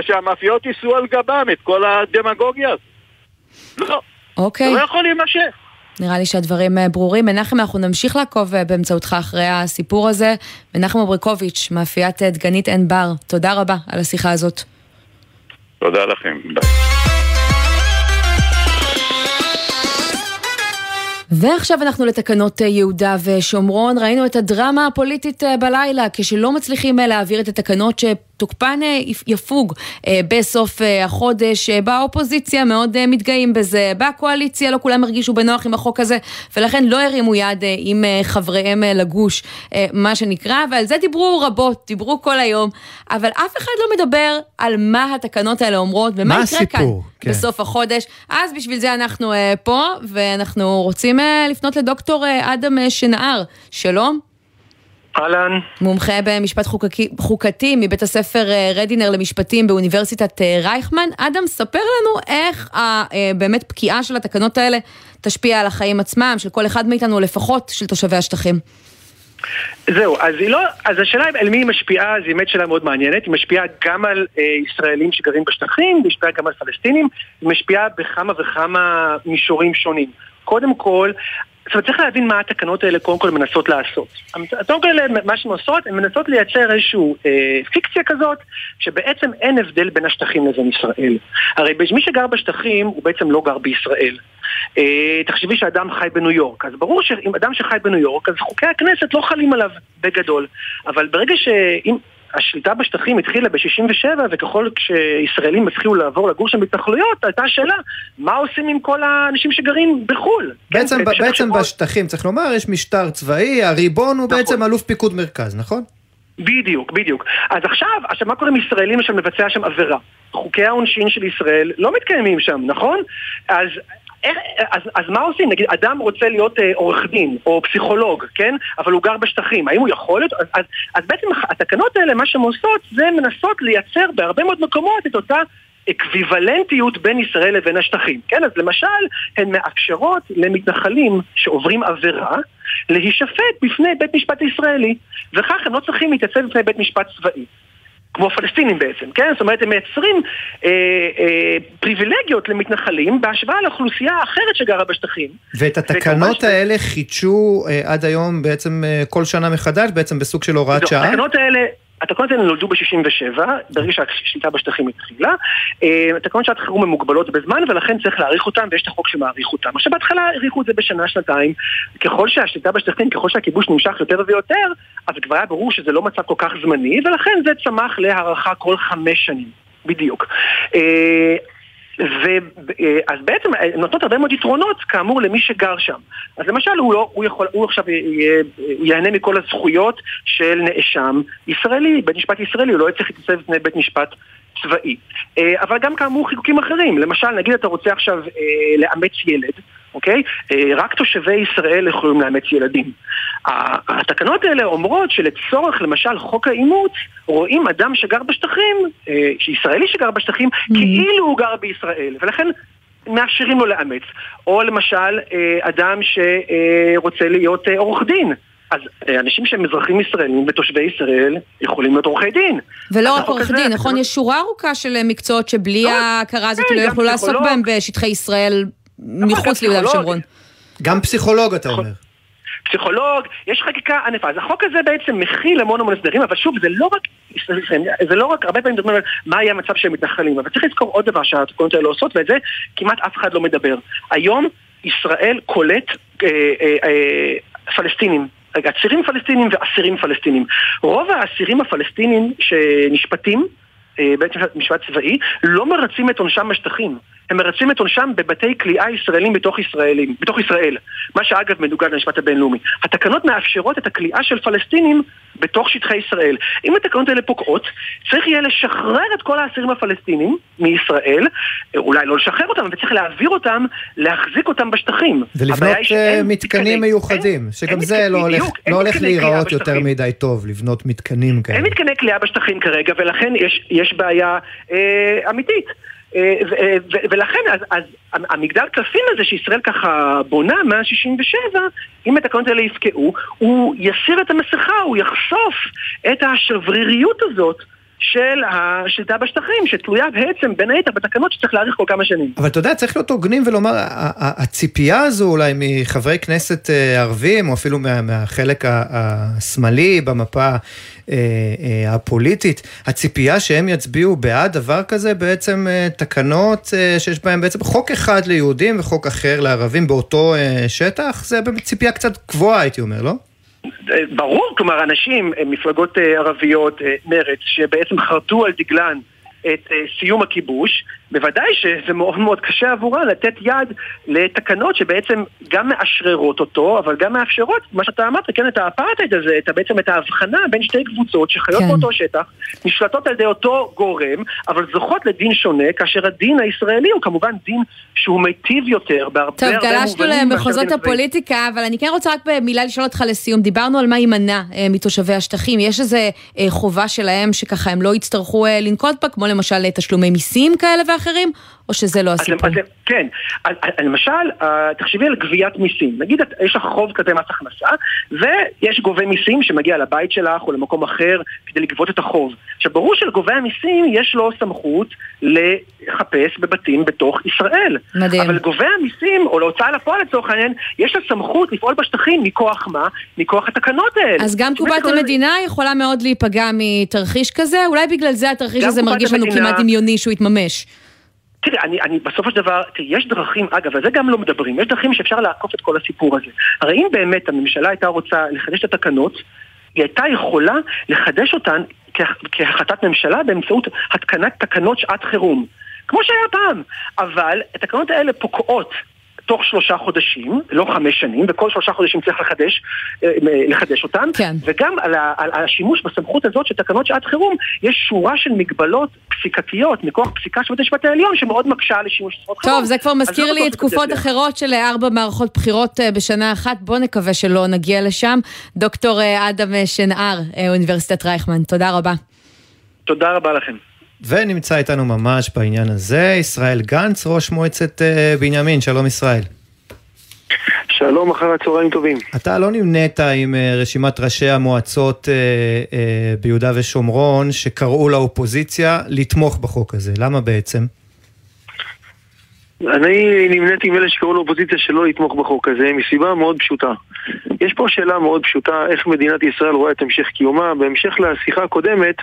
Speaker 5: שהמאפיות יישאו על גבם את כל הדמגוגיה הזאת. לא.
Speaker 2: אוקיי.
Speaker 5: זה לא יכול להימשך.
Speaker 2: נראה לי שהדברים אה, ברורים. מנחם, אנחנו נמשיך לעקוב באמצעותך אחרי הסיפור הזה. מנחם אברקוביץ', מאפיית דגנית עין בר, תודה רבה על השיחה הזאת.
Speaker 5: תודה לכם, ביי.
Speaker 2: ועכשיו אנחנו לתקנות אה, יהודה ושומרון. ראינו את הדרמה הפוליטית אה, בלילה, כשלא מצליחים אה, להעביר את התקנות ש... תוקפן אה, יפוג אה, בסוף אה, החודש. באופוזיציה מאוד מתגאים בזה, בקואליציה לא כולם הרגישו בנוח עם החוק הזה, ולכן לא הרימו יד עם חבריהם לגוש, מה שנקרא, ועל זה דיברו רבות, דיברו כל היום, אבל אף אחד לא מדבר על מה התקנות האלה אומרות ומה יקרה
Speaker 3: הסיפור?
Speaker 2: כאן כן. בסוף החודש. אז בשביל זה אנחנו פה, ואנחנו רוצים לפנות לדוקטור אדם שנער. שלום.
Speaker 6: אהלן.
Speaker 2: מומחה במשפט חוקקי, חוקתי מבית הספר אה, רדינר למשפטים באוניברסיטת אה, רייכמן. אדם, ספר לנו איך אה, באמת פקיעה של התקנות האלה תשפיע על החיים עצמם, של כל אחד מאיתנו, לפחות של תושבי השטחים.
Speaker 6: זהו, אז היא לא, אז השאלה על מי היא משפיעה, זו באמת שאלה מאוד מעניינת, היא משפיעה גם על אה, ישראלים שגרים בשטחים, היא משפיעה גם על פלסטינים, היא משפיעה בכמה וכמה מישורים שונים. קודם כל, זאת אומרת, צריך להבין מה התקנות האלה קודם כל מנסות לעשות. התקנות האלה, מה שהן עושות, הן מנסות לייצר איזושהי אה, פיקציה כזאת, שבעצם אין הבדל בין השטחים לבין ישראל. הרי מי שגר בשטחים, הוא בעצם לא גר בישראל. אה, תחשבי שאדם חי בניו יורק, אז ברור שאם אדם שחי בניו יורק, אז חוקי הכנסת לא חלים עליו בגדול. אבל ברגע שאם... השליטה בשטחים התחילה ב-67, וככל שישראלים התחילו לעבור לגור שם בהתנחלויות, הייתה שאלה, מה עושים עם כל האנשים שגרים בחו"ל?
Speaker 3: בעצם, כן, בעצם שכל... בשטחים, צריך לומר, יש משטר צבאי, הריבון הוא נכון. בעצם אלוף פיקוד מרכז, נכון?
Speaker 6: בדיוק, בדיוק. אז עכשיו, עכשיו מה קורה עם ישראלים שם מבצע שם עבירה? חוקי העונשין של ישראל לא מתקיימים שם, נכון? אז איך, אז, אז מה עושים? נגיד, אדם רוצה להיות אה, עורך דין או פסיכולוג, כן? אבל הוא גר בשטחים, האם הוא יכול להיות? אז, אז, אז בעצם התקנות האלה, מה שהן עושות, זה מנסות לייצר בהרבה מאוד מקומות את אותה אקוויוולנטיות בין ישראל לבין השטחים. כן, אז למשל, הן מאפשרות למתנחלים שעוברים עבירה להישפט בפני בית משפט ישראלי, וכך הם לא צריכים להתייצב בפני בית משפט צבאי. כמו הפלסטינים בעצם, כן? זאת אומרת, הם מייצרים אה, אה, פריבילגיות למתנחלים בהשוואה לאוכלוסייה האחרת שגרה בשטחים.
Speaker 3: ואת התקנות ש... האלה חידשו אה, עד היום בעצם אה, כל שנה מחדש, בעצם בסוג של הוראת
Speaker 6: לא,
Speaker 3: שעה?
Speaker 6: התקנות האלה... התקנות האלה נולדו ב-67, ברגע שהשליטה בשטחים התחילה. אה, התקנות שעת חירום הן מוגבלות בזמן, ולכן צריך להאריך אותן, ויש את החוק שמאריך אותן. עכשיו בהתחלה האריכו את זה בשנה, שנתיים. ככל שהשליטה בשטחים, ככל שהכיבוש נמשך יותר ויותר, אז כבר היה ברור שזה לא מצב כל כך זמני, ולכן זה צמח להארכה כל חמש שנים. בדיוק. אה, ואז בעצם נותנות הרבה מאוד יתרונות, כאמור, למי שגר שם. אז למשל, הוא, לא, הוא, יכול, הוא עכשיו ייהנה מכל הזכויות של נאשם ישראלי, בית משפט ישראלי, הוא לא יצטרך להתייצב בפני בית משפט צבאי. אה, אבל גם כאמור חיקוקים אחרים, למשל, נגיד אתה רוצה עכשיו אה, לאמץ ילד, אוקיי? אה, רק תושבי ישראל יכולים לאמץ ילדים. התקנות האלה אומרות שלצורך למשל חוק האימוץ, רואים אדם שגר בשטחים, ישראלי שגר בשטחים, mm-hmm. כאילו הוא גר בישראל, ולכן מאפשרים לו לאמץ. או למשל אדם שרוצה להיות עורך דין. אז אה, אנשים שהם אזרחים ישראלים ותושבי ישראל יכולים להיות עורכי דין.
Speaker 2: ולא רק עורך דין, נכון? יש שורה ארוכה של אה, מקצועות שבלי לא, ההכרה הזאת כן, לא יוכלו לעסוק בהם בשטחי ישראל נכון, מחוץ ליהודה ושומרון.
Speaker 3: גם פסיכולוג, אתה אומר.
Speaker 6: פסיכולוג, יש חקיקה ענפה. אז החוק הזה בעצם מכיל המון המון הסדרים, אבל שוב, זה לא רק, זה לא רק, הרבה פעמים מדברים על מה יהיה המצב של מתנחלים, אבל צריך לזכור עוד דבר שהתקנות האלה עושות, ואת זה כמעט אף אחד לא מדבר. היום ישראל קולט אה, אה, אה, פלסטינים עצירים פלסטינים ואסירים פלסטינים. רוב האסירים הפלסטינים שנשפטים, אה, בעצם משפט צבאי, לא מרצים את עונשם בשטחים. הם מרצים את עונשם בבתי כליאה ישראלים בתוך, ישראלים, בתוך ישראל. מה שאגב מנוגד למשפט הבינלאומי. התקנות מאפשרות את הכליאה של פלסטינים בתוך שטחי ישראל. אם התקנות האלה פוקעות, צריך יהיה לשחרר את כל האסירים הפלסטינים מישראל, אולי לא לשחרר אותם, אבל צריך להעביר אותם, להחזיק אותם בשטחים.
Speaker 3: ולבנות אה, מתקנים מיוחדים, אין, שגם אין זה מתקנים, לא הולך, בדיוק, לא הולך להיראות יותר מדי טוב, לבנות מתקנים כאלה.
Speaker 6: אין מתקני כליאה בשטחים כרגע, ולכן יש, יש בעיה אה, אמיתית. אה, אה, ולכן, אז, אז המגדל קלפים הזה שישראל ככה בונה מאז 67, אם התקנות האלה יפקעו, הוא יסיר את המסכה, הוא יחשוף את השבריריות הזאת. של השליטה בשטחים, שתלויה בעצם בין היתר בתקנות שצריך להאריך כל כמה שנים.
Speaker 3: אבל אתה יודע, צריך להיות הוגנים ולומר, הציפייה הזו אולי מחברי כנסת אה, ערבים, או אפילו מהחלק השמאלי במפה אה, אה, הפוליטית, הציפייה שהם יצביעו בעד דבר כזה, בעצם תקנות שיש בהן בעצם חוק אחד ליהודים וחוק אחר לערבים באותו שטח, זה ציפייה קצת גבוהה, הייתי אומר, לא?
Speaker 6: ברור, כלומר אנשים, מפלגות אה, ערביות, אה, מרצ, שבעצם חרטו על דגלן את אה, סיום הכיבוש, בוודאי שזה מאוד מאוד קשה עבורה לתת יד לתקנות שבעצם גם מאשררות אותו, אבל גם מאפשרות, מה שאתה אמרת, כן, את האפרטהייד הזה, את, בעצם את ההבחנה בין שתי קבוצות שחיות כן. באותו שטח, נשלטות על ידי אותו גורם, אבל זוכות לדין שונה, כאשר הדין הישראלי הוא כמובן דין שהוא מיטיב יותר בהרבה
Speaker 2: טוב,
Speaker 6: הרבה
Speaker 2: מובנים. טוב, גלשנו למחוזות הפוליטיקה, אבל אני כן רוצה רק במילה לשאול אותך לסיום. דיברנו על מה יימנע אה, מתושבי השטחים. יש איזו אה, חובה שלהם שככה הם לא יצטרכו אה, לנקוט בה, כמו למשל תשלומי מיסים כאלה ואחרים? או שזה לא הסיפור? אז, אז,
Speaker 6: כן, אז, למשל, תחשבי על גביית מיסים. נגיד יש לך חוב כזה מס הכנסה, ויש גובה מיסים שמגיע לבית שלך או למקום אחר כדי לגבות את החוב. עכשיו, ברור שלגובה המיסים יש לו סמכות לחפש בבתים בתוך ישראל.
Speaker 2: מדהים.
Speaker 6: אבל לגובה המיסים, או להוצאה לפועל לצורך העניין, יש לה סמכות לפעול בשטחים מכוח מה? מכוח התקנות האלה.
Speaker 2: אז גם קופת המדינה יכולה מאוד להיפגע מתרחיש כזה? אולי בגלל זה התרחיש הזה מרגיש לנו כמעט דמיוני שהוא יתממש.
Speaker 6: תראה, אני, אני בסופו של דבר, תראה, יש דרכים, אגב, על זה גם לא מדברים, יש דרכים שאפשר לעקוף את כל הסיפור הזה. הרי אם באמת הממשלה הייתה רוצה לחדש את התקנות, היא הייתה יכולה לחדש אותן כהחלטת ממשלה באמצעות התקנת תקנות שעת חירום. כמו שהיה פעם. אבל התקנות האלה פוקעות תוך שלושה חודשים, לא חמש שנים, וכל שלושה חודשים צריך לחדש, אה, לחדש אותם.
Speaker 2: כן.
Speaker 6: וגם על, ה, על השימוש בסמכות הזאת של תקנות שעת חירום, יש שורה של מגבלות פסיקתיות מכוח פסיקה של בית המשפט העליון שמאוד מקשה על שימוש בסמכות
Speaker 2: חירום. טוב, זה כבר מזכיר לי תקופות אחרות של ארבע מערכות בחירות אה, בשנה אחת. בואו נקווה שלא נגיע לשם. דוקטור אה, אדם שנער, אוניברסיטת רייכמן, תודה רבה.
Speaker 6: תודה רבה לכם.
Speaker 3: ונמצא איתנו ממש בעניין הזה ישראל גנץ, ראש מועצת uh, בנימין, שלום ישראל.
Speaker 7: שלום, אחר הצהריים טובים.
Speaker 3: אתה לא נמנית עם uh, רשימת ראשי המועצות uh, ביהודה ושומרון שקראו לאופוזיציה לתמוך בחוק הזה, למה בעצם?
Speaker 7: אני נמניתי עם אלה שקראו לאופוזיציה שלא לתמוך בחוק הזה, מסיבה מאוד פשוטה. יש פה שאלה מאוד פשוטה, איך מדינת ישראל רואה את המשך קיומה. בהמשך לשיחה הקודמת,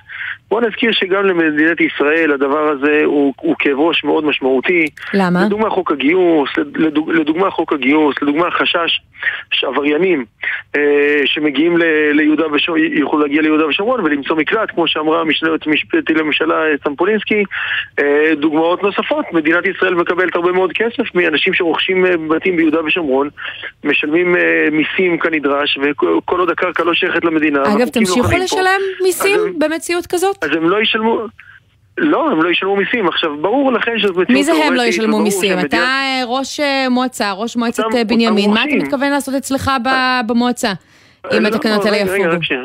Speaker 7: בוא נזכיר שגם למדינת ישראל הדבר הזה הוא, הוא כאב ראש מאוד משמעותי.
Speaker 2: למה?
Speaker 7: לדוגמה חוק הגיוס, לדוג, לדוגמה חוק הגיוס, לדוגמה חשש שעבריינים אה, שמגיעים ל, ליהודה ושומרון, יוכלו להגיע ליהודה ושומרון ולמצוא מקלט, כמו שאמרה המשנה היועץ המשפטי לממשלה סמפולינסקי. אה, דוגמאות נוספות, מדינת ישראל מקבלת הרבה מאוד כסף מאנשים שרוכשים אה, בתים ביהודה ושומרון, משלמים אה, מיסים כנדרש, וכל עוד הקרקע לא שייכת למדינה.
Speaker 2: אגב, תמשיכו לשלם מיסים במציאות כזאת?
Speaker 7: אז הם לא ישלמו... לא, הם לא ישלמו מיסים. עכשיו, ברור לכם שזאת מציאות
Speaker 2: מי זה הם לא ישלמו מיסים? אתה אה, ראש מועצה, ראש מועצת בנימין, מה אתה מתכוון לעשות אצלך במועצה? אם התקנות האלה יפוגו. רגע, רגע,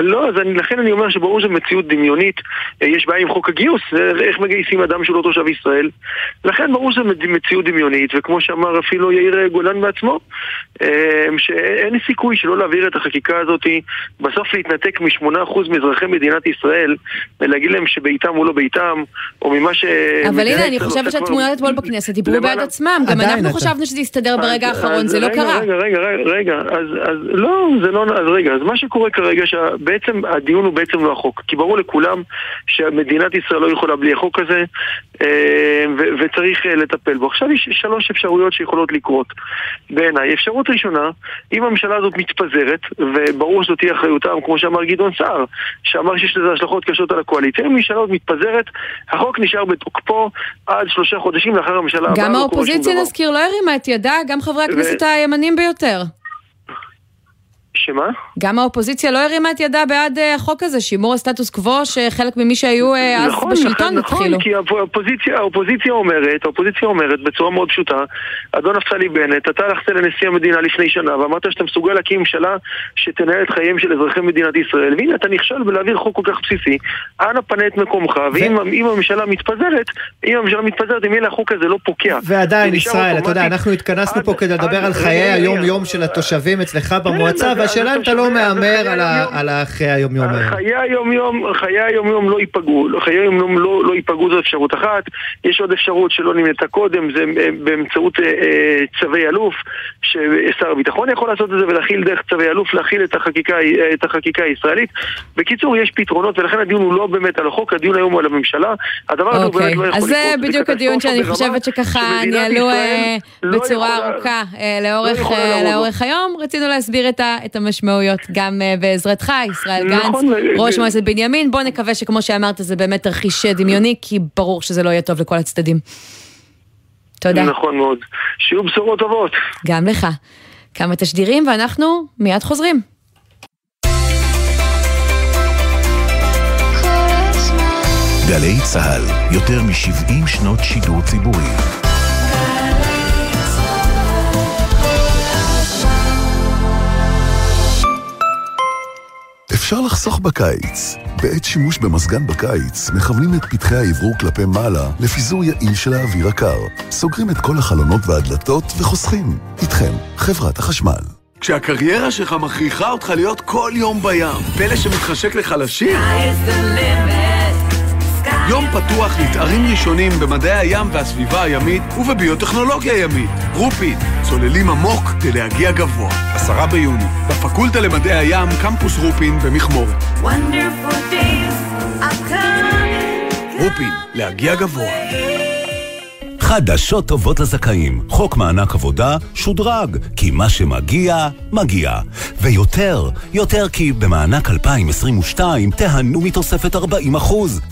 Speaker 7: לא, אז לכן אני אומר שברור שזו מציאות דמיונית, אה, יש בעיה עם חוק הגיוס, איך מגייסים אדם שהוא לא תושב ישראל. לכן ברור שזו מציאות דמיונית, וכמו שאמר אפילו יאיר גולן בעצמו, אה, שאין סיכוי שלא להעביר את החקיקה הזאת, בסוף להתנתק מ-8% מאזרחי מדינת ישראל, ולהגיד להם שביתם הוא לא ביתם, או ממה ש...
Speaker 2: אבל הנה, אני חושבת שהתמונות אתמול בכנסת דיברו בעד עצמם, גם אנחנו חשבנו שזה יסתדר ברגע האחרון, זה לא קרה.
Speaker 7: רגע, רגע, רגע, אז לא... לא, זה לא... אז רגע, אז מה שקורה כרגע, שבעצם הדיון הוא בעצם לא החוק. כי ברור לכולם שמדינת ישראל לא יכולה בלי החוק הזה, אה, ו- וצריך אה, לטפל בו. עכשיו יש שלוש אפשרויות שיכולות לקרות בעיניי. אפשרות ראשונה, אם הממשלה הזאת מתפזרת, וברור שזאת תהיה אחריותם, כמו שאמר גדעון סער, שאמר שיש לזה השלכות קשות על הקואליציה, אם הממשלה הזאת מתפזרת, החוק נשאר בתוקפו עד שלושה חודשים לאחר הממשלה הבאה.
Speaker 2: גם לא האופוזיציה, נזכיר, לא הרימה את ידה, גם חברי הכנסת. הימנים ביותר.
Speaker 7: שמה?
Speaker 2: גם האופוזיציה לא הרימה את ידה בעד uh, החוק הזה, שימור הסטטוס קוו, שחלק ממי שהיו uh, אז נכון, בשלטון נכון, התחילו.
Speaker 7: נכון, כי האופוזיציה, האופוזיציה אומרת, האופוזיציה אומרת בצורה מאוד פשוטה, אדון נפתלי בנט, אתה הלכת לנשיא המדינה לפני שנה ואמרת שאתה מסוגל להקים ממשלה שתנהל את חייהם של אזרחי מדינת ישראל, והנה אתה נכשל בלהעביר חוק כל כך בסיסי, אנא פנה את מקומך, ואם הממשלה מתפזרת, אם הממשלה מתפזרת, אם יהיה החוק הזה לא פוקע.
Speaker 3: ועדיין, ישראל, אתה יודע, אנחנו התכנסנו פה כדי לדבר על חיי היום-יום של התושבים אצלך כן, במועצה, השאלה אם אתה לא מהמר על החיי היום-יום האלה.
Speaker 7: חיי חיי היום-יום לא ייפגעו, חיי היום-יום לא, לא ייפגעו זו אפשרות אחת. יש עוד אפשרות שלא נמנתה קודם, זה אה, באמצעות אה, אה, צווי אלוף, ששר הביטחון יכול לעשות את זה ולהכיל דרך צווי אלוף, להכיל את החקיקה, הישראלית. בקיצור, יש פתרונות, ולכן הדיון הוא לא באמת על החוק, הדיון היום הוא על הממשלה.
Speaker 2: הדבר הזה הוא באמת לא יכול לקרות. אז זה בדיוק הדיון שאני חושבת שככה ניהלו לא בצורה ארוכה לאורך היום. רצינו להסביר את המשמעויות גם uh, בעזרתך, ישראל נכון, גנץ, ראש מועצת בנימין. בוא נקווה שכמו שאמרת זה באמת תרחיש דמיוני, כי ברור שזה לא יהיה טוב לכל הצדדים. תודה.
Speaker 7: נכון מאוד. שיהיו בשורות טובות.
Speaker 2: גם לך. כמה תשדירים ואנחנו מיד חוזרים.
Speaker 8: גלי צה"ל, יותר מ-70 שנות שידור ציבורי. אפשר לחסוך בקיץ. בעת שימוש במזגן בקיץ, מכוונים את פתחי האוורור כלפי מעלה לפיזור יעיל של האוויר הקר. סוגרים את כל החלונות והדלתות וחוסכים. איתכם, חברת החשמל.
Speaker 9: כשהקריירה שלך מכריחה אותך להיות כל יום בים, פלא שמתחשק לך לשיר? יום פתוח לתארים ראשונים במדעי הים והסביבה הימית ובביוטכנולוגיה ימית. רופין, צוללים עמוק כדי להגיע גבוה. עשרה ביוני, בפקולטה למדעי הים, קמפוס רופין במכמורת. רופין, להגיע גבוה.
Speaker 8: חדשות טובות לזכאים. חוק מענק עבודה שודרג, כי מה שמגיע, מגיע. ויותר, יותר כי במענק 2022 תיהנו מתוספת 40%.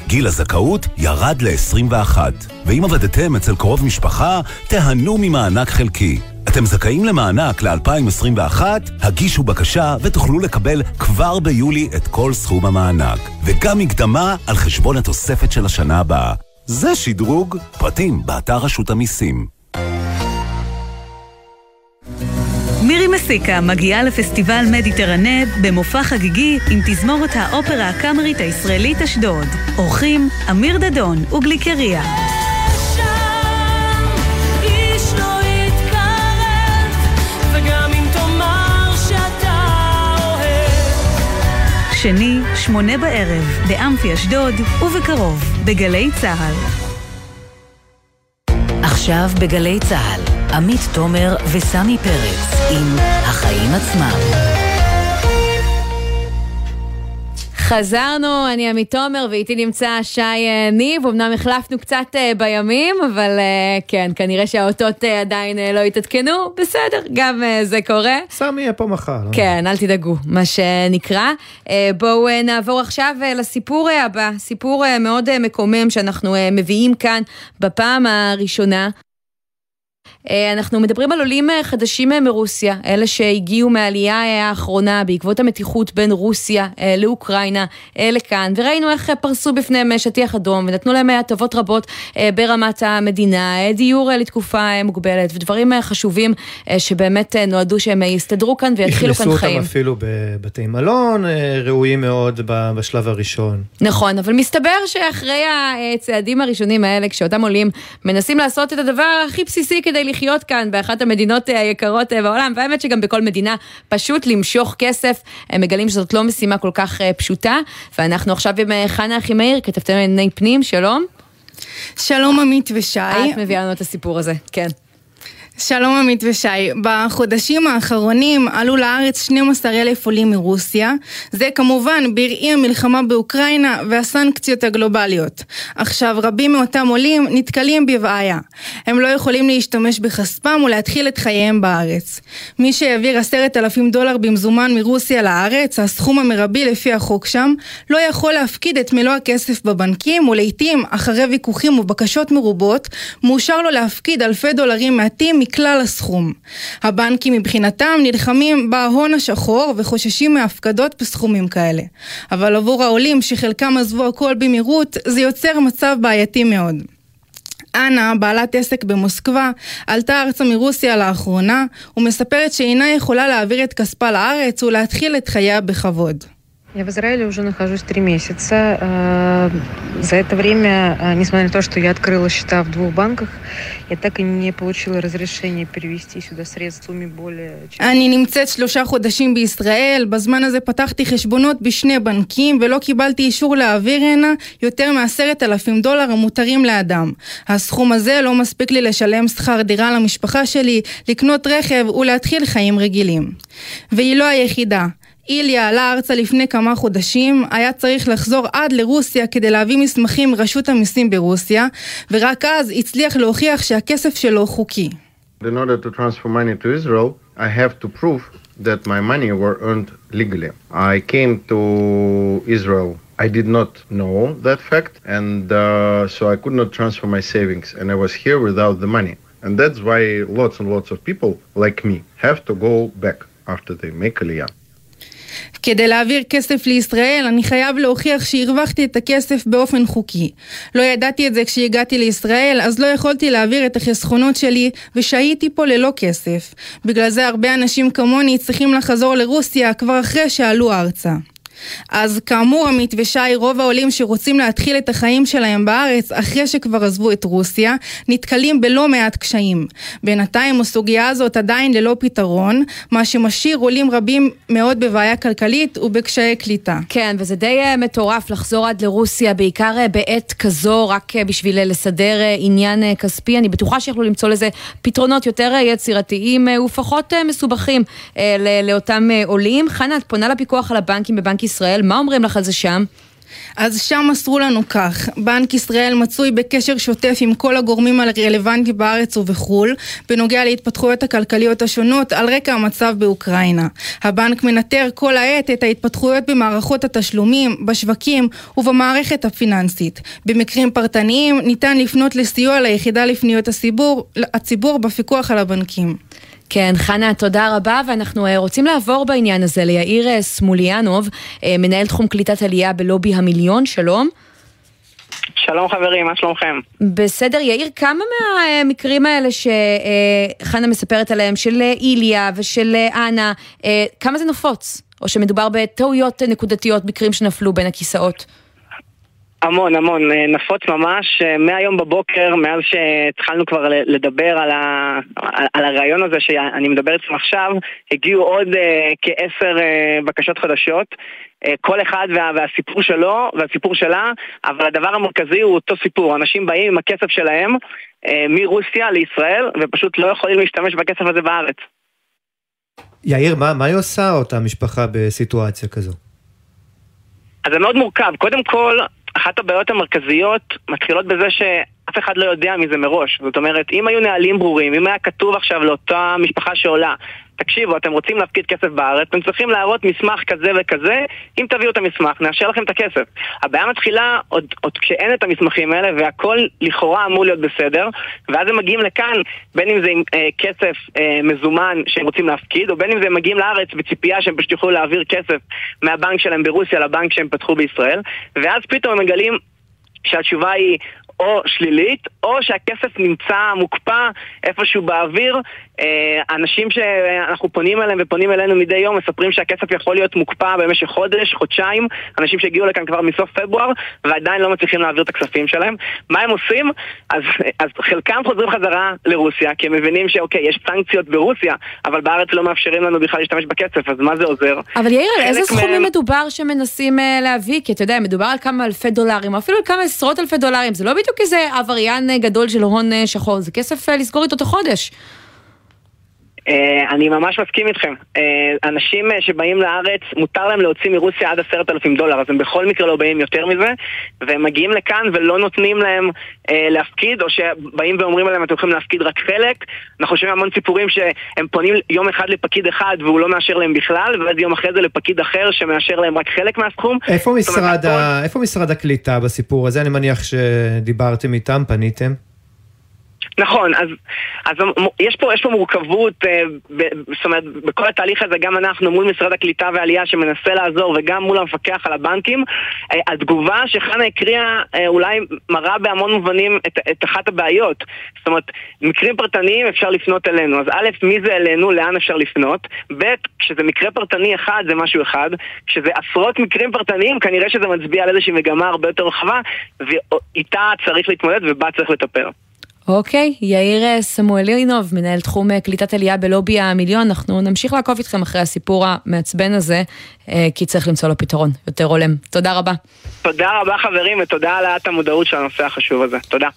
Speaker 8: גיל הזכאות ירד ל-21. ואם עבדתם אצל קרוב משפחה, תיהנו ממענק חלקי. אתם זכאים למענק ל-2021? הגישו בקשה ותוכלו לקבל כבר ביולי את כל סכום המענק. וגם מקדמה על חשבון התוספת של השנה הבאה. זה שדרוג. פרטים באתר רשות המיסים.
Speaker 1: מירי הקלאסיקה מגיעה לפסטיבל מדיטרנה במופע חגיגי עם תזמורת האופרה הקאמרית הישראלית אשדוד. אורחים אמיר דדון וגליקריה. שני, שמונה בערב, באמפי אשדוד, ובקרוב, בגלי צה"ל. עכשיו בגלי צה"ל, עמית תומר וסמי פרץ עם החיים עצמם.
Speaker 2: חזרנו, אני עמית תומר ואיתי נמצא שי אה, ניב, אמנם החלפנו קצת אה, בימים, אבל אה, כן, כנראה שהאותות עדיין לא התעדכנו, בסדר, גם זה קורה.
Speaker 3: סמי יהיה פה מחר.
Speaker 2: כן, אל תדאגו, מה שנקרא. בואו נעבור עכשיו לסיפור הבא, סיפור מאוד מקומם שאנחנו מביאים כאן בפעם הראשונה. אה, אנחנו מדברים על עולים אה, חדשים אה, מרוסיה, אלה שהגיעו מהעלייה האחרונה בעקבות המתיחות בין רוסיה לאוקראינה לכאן, וראינו איך פרסו בפניהם שטיח אדום ונתנו להם הטבות רבות ברמת המדינה, דיור לתקופה מוגבלת ודברים חשובים שבאמת נועדו שהם יסתדרו כאן ויתחילו כאן חיים.
Speaker 3: הכנסו אותם אפילו בבתי מלון ראויים מאוד בשלב הראשון.
Speaker 2: נכון, אבל מסתבר שאחרי הצעדים הראשונים האלה, כשאותם עולים מנסים לעשות את הדבר הכי בסיסי כדי לחיות כאן באחת המדינות אה, היקרות אה, בעולם, והאמת שגם בכל מדינה, פשוט למשוך כסף, הם מגלים שזאת לא משימה כל כך אה, פשוטה. ואנחנו עכשיו עם חנה אחימאיר, כתבתנו לענייני פנים, שלום.
Speaker 10: שלום עמית ושי.
Speaker 2: את מביאה לנו את הסיפור הזה, כן.
Speaker 10: שלום עמית ושי, בחודשים האחרונים עלו לארץ 12 אלף עולים מרוסיה, זה כמובן בראי המלחמה באוקראינה והסנקציות הגלובליות. עכשיו רבים מאותם עולים נתקלים בבעיה, הם לא יכולים להשתמש בכספם ולהתחיל את חייהם בארץ. מי שהעביר עשרת אלפים דולר במזומן מרוסיה לארץ, הסכום המרבי לפי החוק שם, לא יכול להפקיד את מלוא הכסף בבנקים ולעיתים אחרי ויכוחים ובקשות מרובות, מאושר לו להפקיד אלפי דולרים מעטים מכלל הסכום. הבנקים מבחינתם נלחמים בהון השחור וחוששים מהפקדות בסכומים כאלה. אבל עבור העולים שחלקם עזבו הכל במהירות, זה יוצר מצב בעייתי מאוד. אנה, בעלת עסק במוסקבה, עלתה ארצה מרוסיה לאחרונה ומספרת שאינה יכולה להעביר את כספה לארץ ולהתחיל את חייה בכבוד.
Speaker 11: Я в Израиле уже нахожусь три месяца. Э, за это время, э, несмотря на то, что я открыла счета в двух банках, я так и не получила разрешение перевести сюда средствами более...
Speaker 10: אני נמצאת שלושה חודשים בישראל, בזמן הזה פתחתי חשבונות בשני בנקים ולא קיבלתי אישור להעביר הנה יותר מעשרת אלפים דולר המותרים לאדם. הסכום הזה לא מספיק לי לשלם שכר דירה למשפחה שלי, לקנות רכב ולהתחיל חיים רגילים. והיא לא היחידה. איליה עלה ארצה לפני כמה חודשים, היה צריך לחזור עד לרוסיה כדי להביא מסמכים מרשות המיסים ברוסיה, ורק אז הצליח להוכיח שהכסף שלו חוקי. In order to transfer money to Israel, I have to prove that my money were earned legally. I came to Israel. I did not know that fact, and uh, so I could not transfer my savings, and I was here without the money. And that's why lots and lots of people like me have to go back after they make Aliyah. כדי להעביר כסף לישראל, אני חייב להוכיח שהרווחתי את הכסף באופן חוקי. לא ידעתי את זה כשהגעתי לישראל, אז לא יכולתי להעביר את החסכונות שלי, ושהייתי פה ללא כסף. בגלל זה הרבה אנשים כמוני צריכים לחזור לרוסיה כבר אחרי שעלו ארצה. אז כאמור עמית ושי, רוב העולים שרוצים להתחיל את החיים שלהם בארץ אחרי שכבר עזבו את רוסיה, נתקלים בלא מעט קשיים. בינתיים הסוגיה הזאת עדיין ללא פתרון, מה שמשאיר עולים רבים מאוד בבעיה כלכלית ובקשיי קליטה.
Speaker 2: כן, וזה די uh, מטורף לחזור עד לרוסיה, בעיקר uh, בעת כזו, רק uh, בשביל לסדר עניין כספי. אני בטוחה שיכולו למצוא לזה פתרונות יותר יצירתיים ופחות מסובכים לאותם עולים. חנה, את פונה לפיקוח על הבנקים בבנק ישראל, מה אומרים לך על זה שם?
Speaker 10: אז שם מסרו לנו כך, בנק ישראל מצוי בקשר שוטף עם כל הגורמים הרלוונטיים בארץ ובחו"ל, בנוגע להתפתחויות הכלכליות השונות על רקע המצב באוקראינה. הבנק מנטר כל העת את ההתפתחויות במערכות התשלומים, בשווקים ובמערכת הפיננסית. במקרים פרטניים ניתן לפנות לסיוע ליחידה לפניות הציבור, הציבור בפיקוח על הבנקים.
Speaker 2: כן, חנה, תודה רבה, ואנחנו אה, רוצים לעבור בעניין הזה ליאיר אה, סמוליאנוב, אה, מנהל תחום קליטת עלייה בלובי המיליון, שלום.
Speaker 12: שלום חברים, מה שלומכם?
Speaker 2: בסדר, יאיר, כמה מהמקרים האלה שחנה מספרת עליהם, של איליה ושל אנה, כמה זה נפוץ? או שמדובר בטעויות נקודתיות, מקרים שנפלו בין הכיסאות?
Speaker 12: המון, המון, אה, נפוץ ממש. אה, מהיום בבוקר, מאז שהתחלנו כבר לדבר על, ה... על הרעיון הזה שאני מדבר איתכם עכשיו, הגיעו עוד uh, כעשר uh, בקשות חדשות. Uh, כל אחד וה... והסיפור שלו והסיפור שלה, אבל הדבר המרכזי הוא אותו סיפור. אנשים באים עם הכסף שלהם uh, מרוסיה לישראל, ופשוט לא יכולים להשתמש בכסף הזה בארץ.
Speaker 3: יאיר, מה, מה היא עושה אותה משפחה בסיטואציה כזו?
Speaker 12: אז זה מאוד מורכב. קודם כל, אחת הבעיות המרכזיות מתחילות בזה שאף אחד לא יודע מזה מראש. זאת אומרת, אם היו נהלים ברורים, אם היה כתוב עכשיו לאותה משפחה שעולה, תקשיבו, אתם רוצים להפקיד כסף בארץ, אתם צריכים להראות מסמך כזה וכזה, אם תביאו את המסמך, נאשר לכם את הכסף. הבעיה מתחילה עוד, עוד כשאין את המסמכים האלה, והכל לכאורה אמור להיות בסדר, ואז הם מגיעים לכאן, בין אם זה עם אה, כסף אה, מזומן שהם רוצים להפקיד, או בין אם זה הם מגיעים לארץ בציפייה שהם פשוט יוכלו להעביר כסף מהבנק שלהם ברוסיה לבנק שהם פתחו בישראל, ואז פתאום הם מגלים שהתשובה היא או שלילית, או שהכסף נמצא מוקפא איפשהו באוויר. אה, אנשים שאנחנו פונים אליהם ופונים אלינו מדי יום מספרים שהכסף יכול להיות מוקפא במשך חודש, חודשיים, אנשים שהגיעו לכאן כבר מסוף פברואר ועדיין לא מצליחים להעביר את הכספים שלהם. מה הם עושים? אז, אז חלקם חוזרים חזרה לרוסיה, כי הם מבינים שאוקיי, יש סנקציות ברוסיה, אבל בארץ לא מאפשרים לנו בכלל להשתמש בכסף, אז מה זה עוזר?
Speaker 2: אבל יאיר, על איזה סכומים מהם... מדובר שמנסים uh, להביא? כי אתה יודע, מדובר על כמה אלפי דולרים, אפילו על כמה עשרות אלפי דולרים, זה לא בדיוק איזה עבריין גדול של הון אה, שחור, זה כסף אה, לסגור איתו את החודש.
Speaker 12: Uh, אני ממש מסכים איתכם. Uh, אנשים uh, שבאים לארץ, מותר להם להוציא מרוסיה עד עשרת אלפים דולר, אז הם בכל מקרה לא באים יותר מזה, והם מגיעים לכאן ולא נותנים להם להפקיד, או שבאים ואומרים להם אתם יכולים להפקיד רק חלק. אנחנו חושבים המון סיפורים שהם פונים יום אחד לפקיד אחד והוא לא מאשר להם בכלל, ואז יום אחרי זה לפקיד אחר שמאשר להם רק חלק מהסכום.
Speaker 3: איפה משרד, ה... איפה משרד הקליטה בסיפור הזה? אני מניח שדיברתם איתם, פניתם.
Speaker 12: נכון, אז, אז יש, פה, יש פה מורכבות, אה, ב, זאת אומרת, בכל התהליך הזה גם אנחנו מול משרד הקליטה והעלייה שמנסה לעזור וגם מול המפקח על הבנקים, אה, התגובה שחנה הקריאה אה, אולי מראה בהמון מובנים את, את אחת הבעיות. זאת אומרת, מקרים פרטניים אפשר לפנות אלינו, אז א', מי זה אלינו, לאן אפשר לפנות, ב', כשזה מקרה פרטני אחד זה משהו אחד, כשזה עשרות מקרים פרטניים כנראה שזה מצביע על איזושהי מגמה הרבה יותר רחבה, ואיתה צריך להתמודד ובה צריך לטפל.
Speaker 2: אוקיי, יאיר אה, סמואלינוב, מנהל תחום אה, קליטת עלייה בלובי המיליון, אנחנו נמשיך לעקוב איתכם אחרי הסיפור המעצבן הזה, אה, כי צריך למצוא לו פתרון יותר הולם. תודה רבה.
Speaker 12: תודה רבה חברים, ותודה על העלאת המודעות של הנושא החשוב הזה. תודה.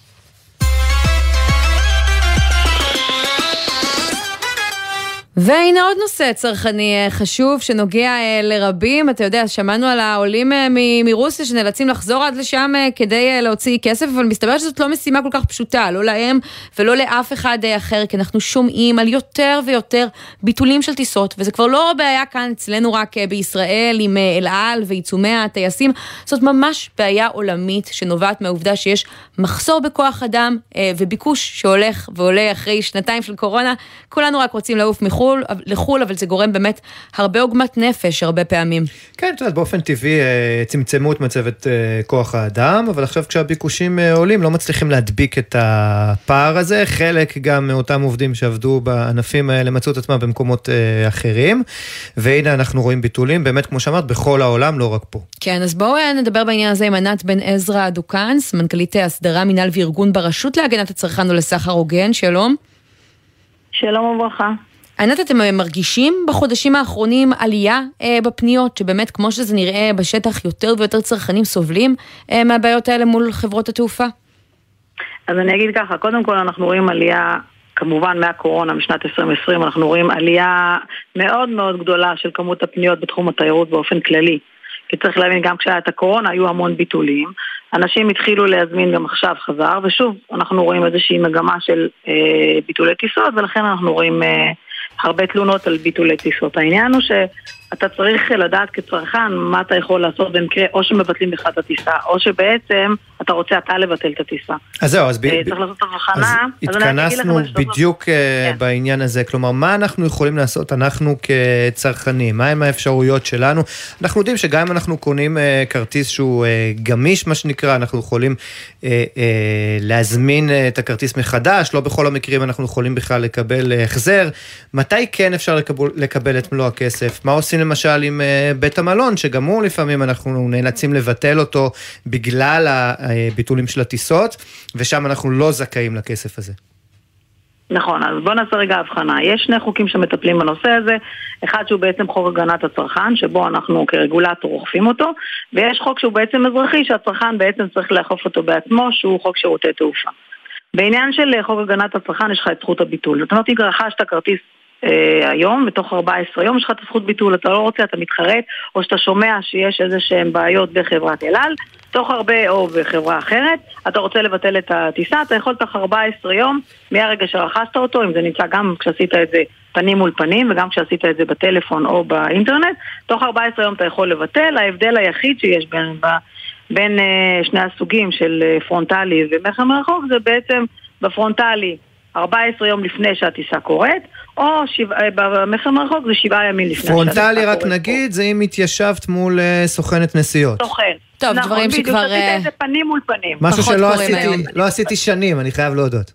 Speaker 2: והנה עוד נושא צרכני אה, חשוב שנוגע אה, לרבים. אתה יודע, שמענו על העולים אה, מרוסיה שנאלצים לחזור עד לשם כדי להוציא כסף, אבל מסתבר שזאת לא משימה כל כך פשוטה, לא להם ולא לאף אחד אחר, כי אנחנו שומעים על יותר ויותר ביטולים של טיסות, וזה כבר לא בעיה כאן אצלנו רק בישראל עם אל על ועיצומי הטייסים, זאת ממש בעיה עולמית שנובעת מהעובדה שיש מחסור בכוח אדם וביקוש שהולך ועולה אחרי שנתיים של קורונה. כולנו רק רוצים לעוף מחוץ. לחו"ל, לחו"ל, אבל זה גורם באמת הרבה עוגמת נפש הרבה פעמים.
Speaker 3: כן, את יודעת, באופן טבעי אה, צמצמו את מצבת אה, כוח האדם, אבל עכשיו כשהביקושים אה, עולים לא מצליחים להדביק את הפער הזה. חלק גם מאותם עובדים שעבדו בענפים האלה מצאו את עצמם במקומות אחרים, והנה אנחנו רואים ביטולים, באמת, כמו שאמרת, בכל העולם, לא רק פה.
Speaker 2: כן, אז בואו נדבר בעניין הזה עם ענת בן עזרא דוקנס, מנכ"לית הסדרה, מינהל וארגון ברשות להגנת הצרכן ולסחר הוגן, שלום.
Speaker 13: שלום וברכה.
Speaker 2: ענת, אתם מרגישים בחודשים האחרונים עלייה אה, בפניות, שבאמת, כמו שזה נראה בשטח, יותר ויותר צרכנים סובלים אה, מהבעיות האלה מול חברות התעופה?
Speaker 13: אז אני אגיד ככה, קודם כל אנחנו רואים עלייה, כמובן מהקורונה, משנת 2020, אנחנו רואים עלייה מאוד מאוד גדולה של כמות הפניות בתחום התיירות באופן כללי. כי צריך להבין, גם כשהיה הקורונה היו המון ביטולים. אנשים התחילו להזמין גם עכשיו חזר, ושוב, אנחנו רואים איזושהי מגמה של אה, ביטולי טיסות, ולכן אנחנו רואים... אה, הרבה תלונות על ביטולי טיסות. העניין הוא שאתה צריך לדעת כצרכן מה אתה יכול לעשות במקרה או שמבטלים לך את הטיסה, או שבעצם אתה רוצה אתה לבטל את הטיסה.
Speaker 3: אז זהו, אז, ב...
Speaker 13: אה, צריך לעשות הבחנה.
Speaker 3: אז התכנסנו בדיוק אה, כן. בעניין הזה, כלומר, מה אנחנו יכולים לעשות, אנחנו כצרכנים, מהם האפשרויות שלנו? אנחנו יודעים שגם אם אנחנו קונים כרטיס שהוא גמיש, מה שנקרא, אנחנו יכולים להזמין את הכרטיס מחדש, לא בכל המקרים אנחנו יכולים בכלל לקבל החזר. מתי כן אפשר לקבל, לקבל את מלוא הכסף? מה עושים למשל עם בית המלון, שגם הוא לפעמים אנחנו נאלצים לבטל אותו בגלל הביטולים של הטיסות, ושם אנחנו לא זכאים לכסף הזה.
Speaker 13: נכון, אז בואו נעשה רגע הבחנה. יש שני חוקים שמטפלים בנושא הזה, אחד שהוא בעצם חוק הגנת הצרכן, שבו אנחנו כרגולטור אוכפים אותו, ויש חוק שהוא בעצם אזרחי, שהצרכן בעצם צריך לאכוף אותו בעצמו, שהוא חוק שירותי תעופה. בעניין של חוק הגנת הצרכן יש לך את זכות הביטול. זאת אומרת, אם רכשת כרטיס אה, היום, בתוך 14 יום יש לך את הזכות ביטול, אתה לא רוצה, אתה מתחרט, או שאתה שומע שיש איזה שהן בעיות בחברת אל על, תוך הרבה, או בחברה אחרת, אתה רוצה לבטל את הטיסה, אתה יכול תוך 14 יום, מהרגע שרכשת אותו, אם זה נמצא גם כשעשית את זה פנים מול פנים, וגם כשעשית את זה בטלפון או באינטרנט, תוך 14 יום אתה יכול לבטל, ההבדל היחיד שיש בין, בין uh, שני הסוגים של uh, פרונטלי ומכר מרחוק זה בעצם בפרונטלי 14 יום לפני שהטיסה קורית, או שבע, אה, במכר מרחוק זה שבעה ימים לפני.
Speaker 3: פרונטלי רק נגיד, זה אם התיישבת מול אה, סוכנת נסיעות.
Speaker 13: סוכן.
Speaker 2: טוב, נכון, דברים שכבר... נכון,
Speaker 13: בדיוק, עשית את זה פנים מול פנים.
Speaker 3: משהו שלא עשיתי, לא עשיתי שנים, אני חייב להודות.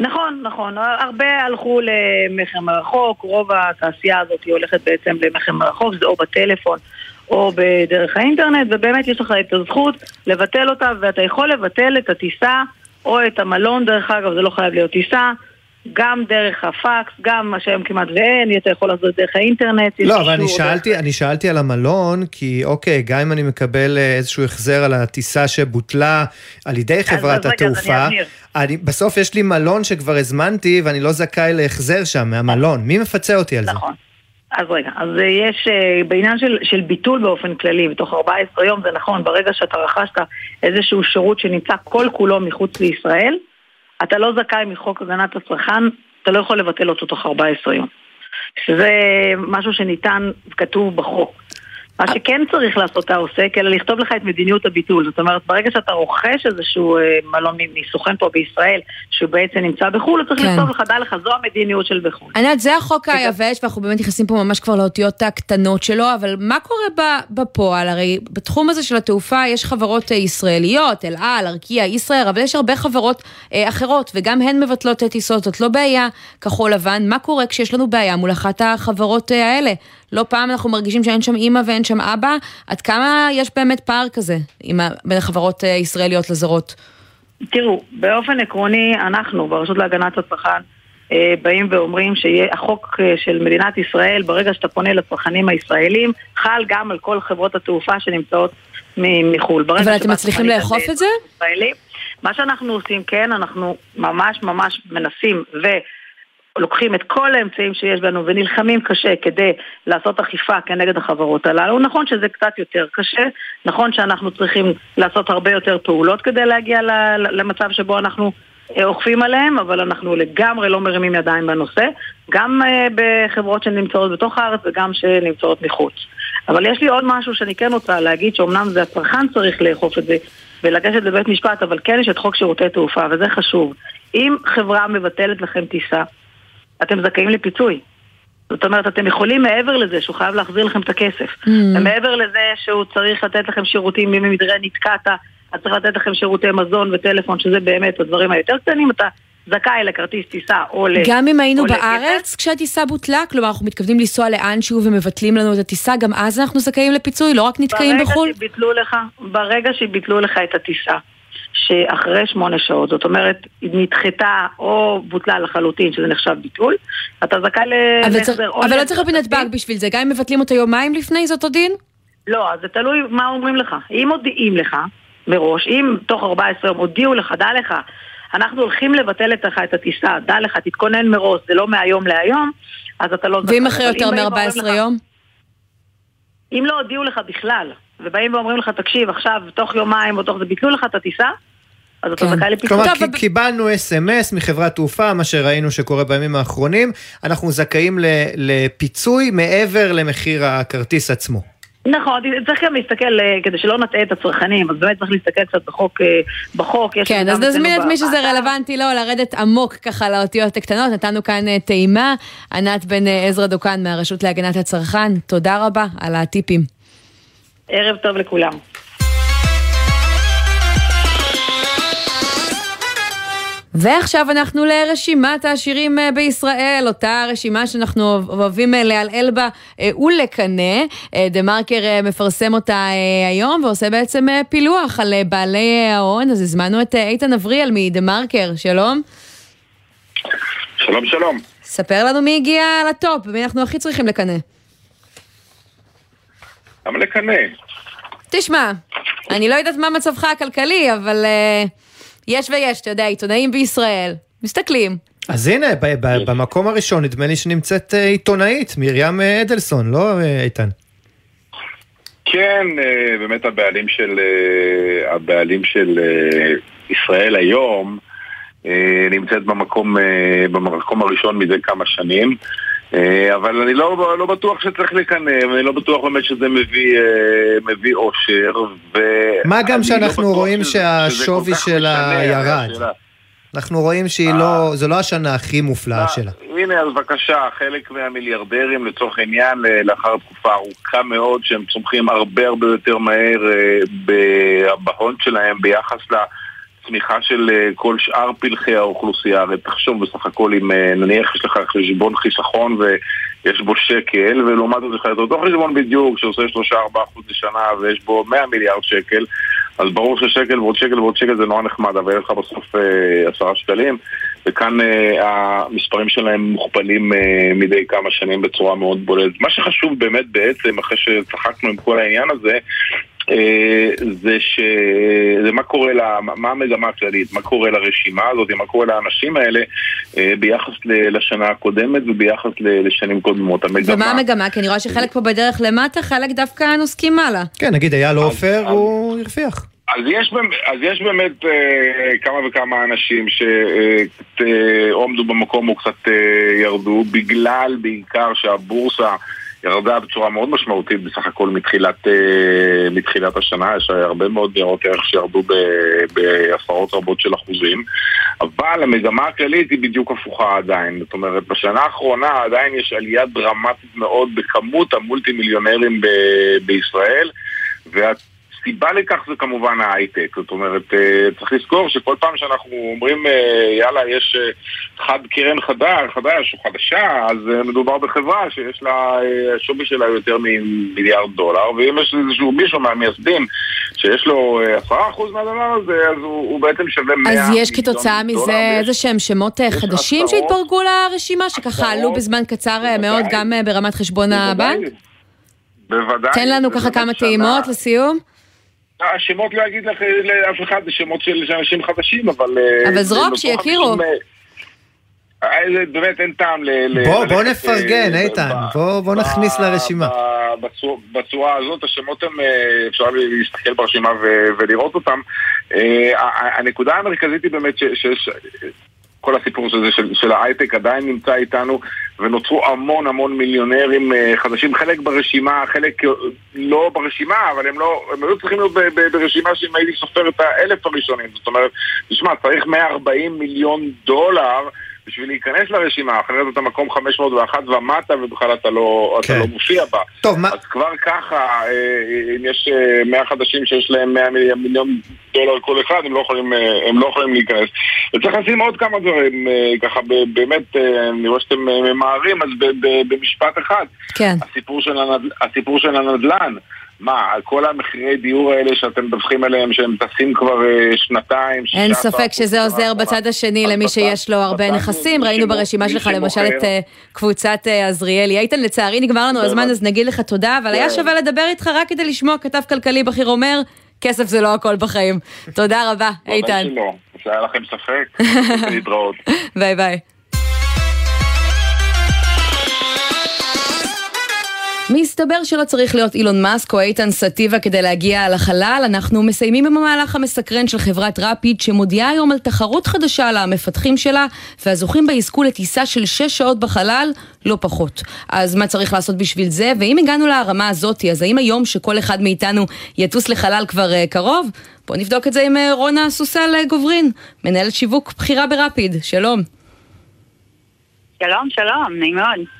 Speaker 13: נכון, נכון. הרבה הלכו למכר מרחוק, רוב התעשייה הזאת היא הולכת בעצם למכר מרחוק, זה או בטלפון או בדרך האינטרנט, ובאמת יש לך את הזכות לבטל אותה, ואתה יכול לבטל את הטיסה או את המלון, דרך אגב, זה לא חייב להיות טיסה. גם דרך הפקס, גם מה שהיום כמעט ואין, אתה יכול לעשות דרך האינטרנט.
Speaker 3: לא, אבל אני שאלתי, דרך... אני שאלתי על המלון, כי אוקיי, גם אם אני מקבל אה, איזשהו החזר על הטיסה שבוטלה על ידי חברת אז התעופה, אז אני אני, בסוף יש לי מלון שכבר הזמנתי ואני לא זכאי להחזר שם מהמלון. מי מפצה אותי על זה?
Speaker 13: נכון. אז רגע, אז יש, אה, בעניין של, של ביטול באופן כללי, בתוך 14 יום זה נכון, ברגע שאתה רכשת איזשהו שירות שנמצא כל כולו מחוץ לישראל, אתה לא זכאי מחוק הגנת הצרכן, אתה לא יכול לבטל אותו תוך 14 יום. שזה משהו שניתן, כתוב בחוק. מה שכן צריך לעשות העוסק, אלא לכתוב לך את מדיניות הביטול. זאת אומרת, ברגע שאתה רוכש איזשהו אה, מלון מסוכן פה בישראל, שהוא בעצם נמצא בחו"ל, הוא צריך כן. לכתוב לך, דע לך, זו המדיניות של בחו"ל.
Speaker 2: יודעת, זה החוק היבש, ואנחנו באמת נכנסים פה ממש כבר לאותיות הקטנות שלו, אבל מה קורה בפועל? הרי בתחום הזה של התעופה יש חברות אה, ישראליות, אל על, ארקיע, ישראייר, אבל יש הרבה חברות אה, אחרות, וגם הן מבטלות את טיסות, זאת לא בעיה כחול לבן. מה קורה כשיש לנו בעיה מול אחת החברות האלה? לא פעם אנחנו מרגישים שאין שם אימא ואין שם אבא, עד כמה יש באמת פער כזה בין החברות אה, ישראליות לזרות?
Speaker 13: תראו, באופן עקרוני, אנחנו ברשות להגנת הצרכן אה, באים ואומרים שהחוק אה, של מדינת ישראל, ברגע שאתה פונה לצרכנים הישראלים, חל גם על כל חברות התעופה שנמצאות מחו"ל.
Speaker 2: אבל אתם מצליחים לאכוף את זה? ישראלים,
Speaker 13: מה שאנחנו עושים, כן, אנחנו ממש ממש מנסים, ו... לוקחים את כל האמצעים שיש לנו ונלחמים קשה כדי לעשות אכיפה כנגד החברות הללו. נכון שזה קצת יותר קשה, נכון שאנחנו צריכים לעשות הרבה יותר פעולות כדי להגיע למצב שבו אנחנו אה, אוכפים עליהם, אבל אנחנו לגמרי לא מרימים ידיים בנושא, גם אה, בחברות שנמצאות בתוך הארץ וגם שנמצאות מחוץ. אבל יש לי עוד משהו שאני כן רוצה להגיד, שאומנם זה הצרכן צריך לאכוף את זה ולגשת לבית משפט, אבל כן יש את חוק שירותי תעופה, וזה חשוב. אם חברה מבטלת לכם טיסה, אתם זכאים לפיצוי. זאת אומרת, אתם יכולים מעבר לזה שהוא חייב להחזיר לכם את הכסף. Mm. ומעבר לזה שהוא צריך לתת לכם שירותים, אם במדרה נתקעת, אז צריך לתת לכם שירותי מזון וטלפון, שזה באמת הדברים היותר קטנים, אתה זכאי לכרטיס טיסה או ל...
Speaker 2: גם אם היינו בארץ כשהטיסה בוטלה? כלומר, אנחנו מתכוונים לנסוע לאנשהו ומבטלים לנו את הטיסה, גם אז אנחנו זכאים לפיצוי, לא רק נתקעים בחו"ל?
Speaker 13: שביטלו לך, ברגע שביטלו לך את הטיסה, שאחרי שמונה שעות, זאת אומרת, נדחתה או בוטלה לחלוטין, שזה נחשב ביטול, אתה זכאי להחזר
Speaker 2: או... אבל לא צריך בנתב"ג בשביל זה, גם אם מבטלים אותו יומיים לפני, זה אותו דין?
Speaker 13: לא, אז זה תלוי מה אומרים לך. אם מודיעים לך מראש, אם תוך 14 יום הודיעו לך, דע לך, אנחנו הולכים לבטל לך את הטיסה, דע לך, תתכונן מראש, זה לא מהיום להיום, אז אתה לא
Speaker 2: זכאי. ואם אחרי יותר מ-14 יום?
Speaker 13: אם לא הודיעו לך בכלל, ובאים ואומרים לך, תקשיב, עכשיו, תוך יומיים או תוך זה, ביטלו לך את הטיסה, אז אתה כן. זכאי לפיצוי.
Speaker 3: כלומר, קיבלנו אס.אם.אס מחברת תעופה, מה שראינו שקורה בימים האחרונים, אנחנו זכאים לפיצוי מעבר למחיר הכרטיס עצמו.
Speaker 13: נכון, צריך גם להסתכל, אה, כדי שלא נטעה את הצרכנים, אז באמת צריך להסתכל קצת בחוק, אה, בחוק.
Speaker 2: כן, אז נזמין את מי שזה
Speaker 13: באתר.
Speaker 2: רלוונטי לו, לרדת עמוק ככה לאותיות הקטנות. נתנו כאן אה, טעימה. ענת בן אה, עזרא דוקן מהרשות להגנת הצרכן, תודה רבה על הטיפים.
Speaker 13: ערב טוב לכולם.
Speaker 2: ועכשיו אנחנו לרשימת העשירים אה, בישראל, אותה רשימה שאנחנו אוהבים אה, לעלעל בה אה, ולקנא. דה מרקר מפרסם אותה היום ועושה בעצם פילוח על בעלי ההון, אז הזמנו את איתן אבריאל מדה מרקר, שלום.
Speaker 14: שלום שלום.
Speaker 2: ספר לנו מי הגיע לטופ, ומי אנחנו הכי צריכים לקנא.
Speaker 14: למה לקנא?
Speaker 2: תשמע, אני לא יודעת מה מצבך הכלכלי, אבל אה, יש ויש, אתה יודע, עיתונאים בישראל, מסתכלים.
Speaker 3: אז הנה, במקום הראשון נדמה לי שנמצאת אה, עיתונאית, מרים אה, אדלסון, לא איתן?
Speaker 14: כן, באמת הבעלים של, הבעלים של ישראל היום נמצאת במקום, במקום הראשון מזה כמה שנים. אה, אבל אני לא, לא בטוח שצריך לקנא, ואני לא בטוח באמת שזה מביא, אה, מביא אושר.
Speaker 3: מה גם
Speaker 14: לא
Speaker 3: שאנחנו
Speaker 14: בטוח
Speaker 3: רואים
Speaker 14: שזה-
Speaker 3: שהשווי שלה
Speaker 14: משנה,
Speaker 3: ירד. אנחנו רואים שהיא לא, זו לא השנה הכי מופלאה שלה.
Speaker 14: הנה, אז בבקשה, חלק מהמיליארדרים לצורך העניין, אה, לאחר תקופה ארוכה מאוד, שהם צומחים הרבה הרבה יותר מהר אה, בהון שלהם ביחס לצמיחה של אה, כל שאר פלחי האוכלוסייה. הרי תחשוב בסך הכל אם אה, נניח יש לך חשבון חיסכון ויש בו שקל, ולעומת זאת יש לך את אותו חשבון בדיוק שעושה 3-4% לשנה ויש בו 100 מיליארד שקל, אז ברור ששקל ועוד שקל ועוד שקל זה נורא נחמד, אבל יש לך בסוף אה, עשרה שקלים, וכאן המספרים שלהם מוכפלים מדי כמה שנים בצורה מאוד בולטת. מה שחשוב באמת בעצם, אחרי שצחקנו עם כל העניין הזה, זה ש... זה מה קורה, לה... מה המגמה הכללית, מה קורה לרשימה הזאת, מה קורה לאנשים האלה אה, ביחס ל- לשנה הקודמת וביחס ל- לשנים קודמות. המגמה...
Speaker 2: ומה המגמה? כי אני רואה שחלק פה בדרך למטה, חלק דווקא נוסקים מעלה.
Speaker 3: כן, נגיד אייל עופר, הוא הרוויח.
Speaker 14: אז יש, אז יש באמת אה, כמה וכמה אנשים שאו עמדו במקום או קצת אה, ירדו, בגלל בעיקר שהבורסה ירדה בצורה מאוד משמעותית בסך הכל מתחילת, אה, מתחילת השנה, יש הרבה מאוד ניירות ערך שירדו בעשרות רבות של אחוזים, אבל המגמה הכללית היא בדיוק הפוכה עדיין. זאת אומרת, בשנה האחרונה עדיין יש עלייה דרמטית מאוד בכמות המולטי מיליונרים ב- בישראל, וה... הסיבה לכך זה כמובן ההייטק, זאת אומרת, אה, צריך לזכור שכל פעם שאנחנו אומרים, אה, יאללה, יש אה, חד קרן חדש, חדש או חדשה, אז מדובר בחברה שיש לה, השווי שלה יותר ממיליארד דולר, ואם יש איזשהו מישהו מהמייסדים שיש לו אה, עשרה אחוז מהדבר הזה, אז הוא, הוא בעצם שווה 100
Speaker 2: אז יש כתוצאה מזה איזה שהם שמות חדשים
Speaker 14: עשרות,
Speaker 2: שהתפרקו לרשימה, שככה עלו בזמן קצר אה, מאוד גם אה, ברמת חשבון הבנק?
Speaker 14: בוודאי.
Speaker 2: תן לנו ככה כמה טעימות לסיום.
Speaker 14: השמות לא אגיד לך לאף אחד, זה שמות של אנשים חדשים, אבל... אה,
Speaker 2: אבל זרוק,
Speaker 14: זה
Speaker 2: שיכירו.
Speaker 14: אה, אה, זה באמת אין טעם ל...
Speaker 3: בוא, בוא נפרגן,
Speaker 14: אה,
Speaker 3: איתן, בוא, נכניס לרשימה.
Speaker 14: בצורה- הזאת, השמות הם, אה, אפשר להסתכל ברשימה ולראות אותם. אה, הנקודה המרכזית היא באמת ש- שיש... כל הסיפור הזה של, של ההייטק עדיין נמצא איתנו ונוצרו המון המון מיליונרים אה, חדשים, חלק ברשימה, חלק אה, לא ברשימה, אבל הם לא, הם היו צריכים להיות ב, ב, ברשימה שאם הייתי סופר את האלף הראשונים, זאת אומרת, תשמע, צריך 140 מיליון דולר בשביל להיכנס לרשימה, אחרת אתה מקום 501 ומטה ובכלל אתה לא,
Speaker 3: כן.
Speaker 14: אתה לא מופיע בה.
Speaker 3: טוב, מה...
Speaker 14: אז כבר ככה, אה, אם יש אה, 100 חדשים שיש להם 100 מיליון, דולר כל אחד, הם לא יכולים, אה, הם לא יכולים להיכנס. וצריך לשים עוד כמה דברים, אה, ככה באמת, אה, אני רואה שאתם אה, ממהרים, אז במשפט אחד.
Speaker 2: כן.
Speaker 14: הסיפור של, הנדל, הסיפור של הנדל"ן. מה, כל המחירי דיור האלה שאתם מדווחים עליהם, שהם טסים כבר אה, שנתיים,
Speaker 2: אין
Speaker 14: 16
Speaker 2: ספק שזה עוזר בצד השני למי שיש לו הרבה נכסים. ראינו ברשימה שלך למשל את אה, קבוצת אה, עזריאלי. איתן, לצערי נגמר לנו הזמן, אז נגיד לך תודה, אבל היה
Speaker 14: כן.
Speaker 2: שווה לדבר איתך רק כדי לשמוע כתב כלכלי בכיר אומר, כסף זה לא הכל בחיים. תודה רבה, איתן.
Speaker 14: ודאי שלא, שהיה לכם ספק, [laughs] להתראות.
Speaker 2: ביי ביי. מסתבר שלא צריך להיות אילון מאסק או איתן סטיבה כדי להגיע לחלל. אנחנו מסיימים עם המהלך המסקרן של חברת רפיד, שמודיעה היום על תחרות חדשה למפתחים שלה, והזוכים בה יזכו לטיסה של 6 שעות בחלל, לא פחות. אז מה צריך לעשות בשביל זה? ואם הגענו לרמה הזאת, אז האם היום שכל אחד מאיתנו יטוס לחלל כבר uh, קרוב? בואו נבדוק את זה עם uh, רונה סוסל uh, גוברין, מנהלת שיווק בכירה ברפיד. שלום.
Speaker 15: שלום, שלום, נעים מאוד.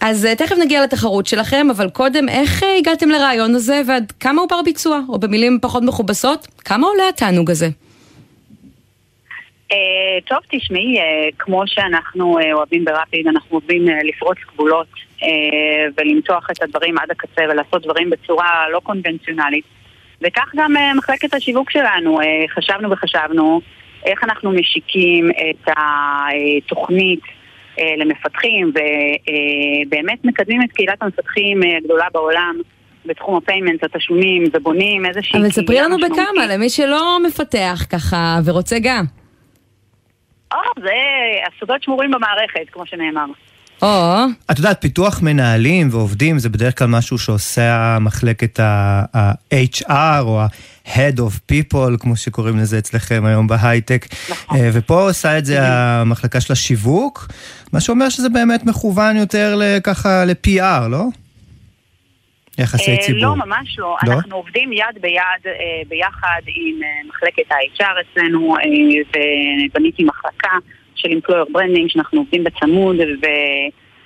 Speaker 2: אז uh, תכף נגיע לתחרות שלכם, אבל קודם, איך uh, הגעתם לרעיון הזה ועד כמה הוא בר ביצוע? או במילים פחות מכובסות, כמה עולה התענוג הזה?
Speaker 15: Uh, טוב, תשמעי, uh, כמו שאנחנו uh, אוהבים ברפיד, אנחנו אוהבים uh, לפרוץ גבולות uh, ולמתוח את הדברים עד הקצה ולעשות דברים בצורה לא קונבנציונלית. וכך גם uh, מחלקת השיווק שלנו, uh, חשבנו וחשבנו איך אנחנו משיקים את התוכנית אה, למפתחים, ובאמת מקדמים את קהילת המפתחים אה, הגדולה בעולם. בתחום הפיימנט, התשלומים, ובונים איזושהי...
Speaker 2: אבל ספרי לנו בכמה, למי שלא מפתח ככה ורוצה גם.
Speaker 15: או, זה הסודות שמורים במערכת, כמו שנאמר.
Speaker 2: או.
Speaker 3: את יודעת, פיתוח מנהלים ועובדים זה בדרך כלל משהו שעושה מחלקת ה-HR או ה-Head of People, כמו שקוראים לזה אצלכם היום בהייטק. נכון. אה, ופה עושה את זה המחלקה של השיווק, מה שאומר שזה באמת מכוון יותר ככה ל-PR, לא? יחסי אה, ציבור.
Speaker 15: לא, ממש לא. לא. אנחנו עובדים יד ביד אה, ביחד עם מחלקת ה-HR אצלנו, ובניתי מחלקה. של employer branding, שאנחנו עובדים בצמוד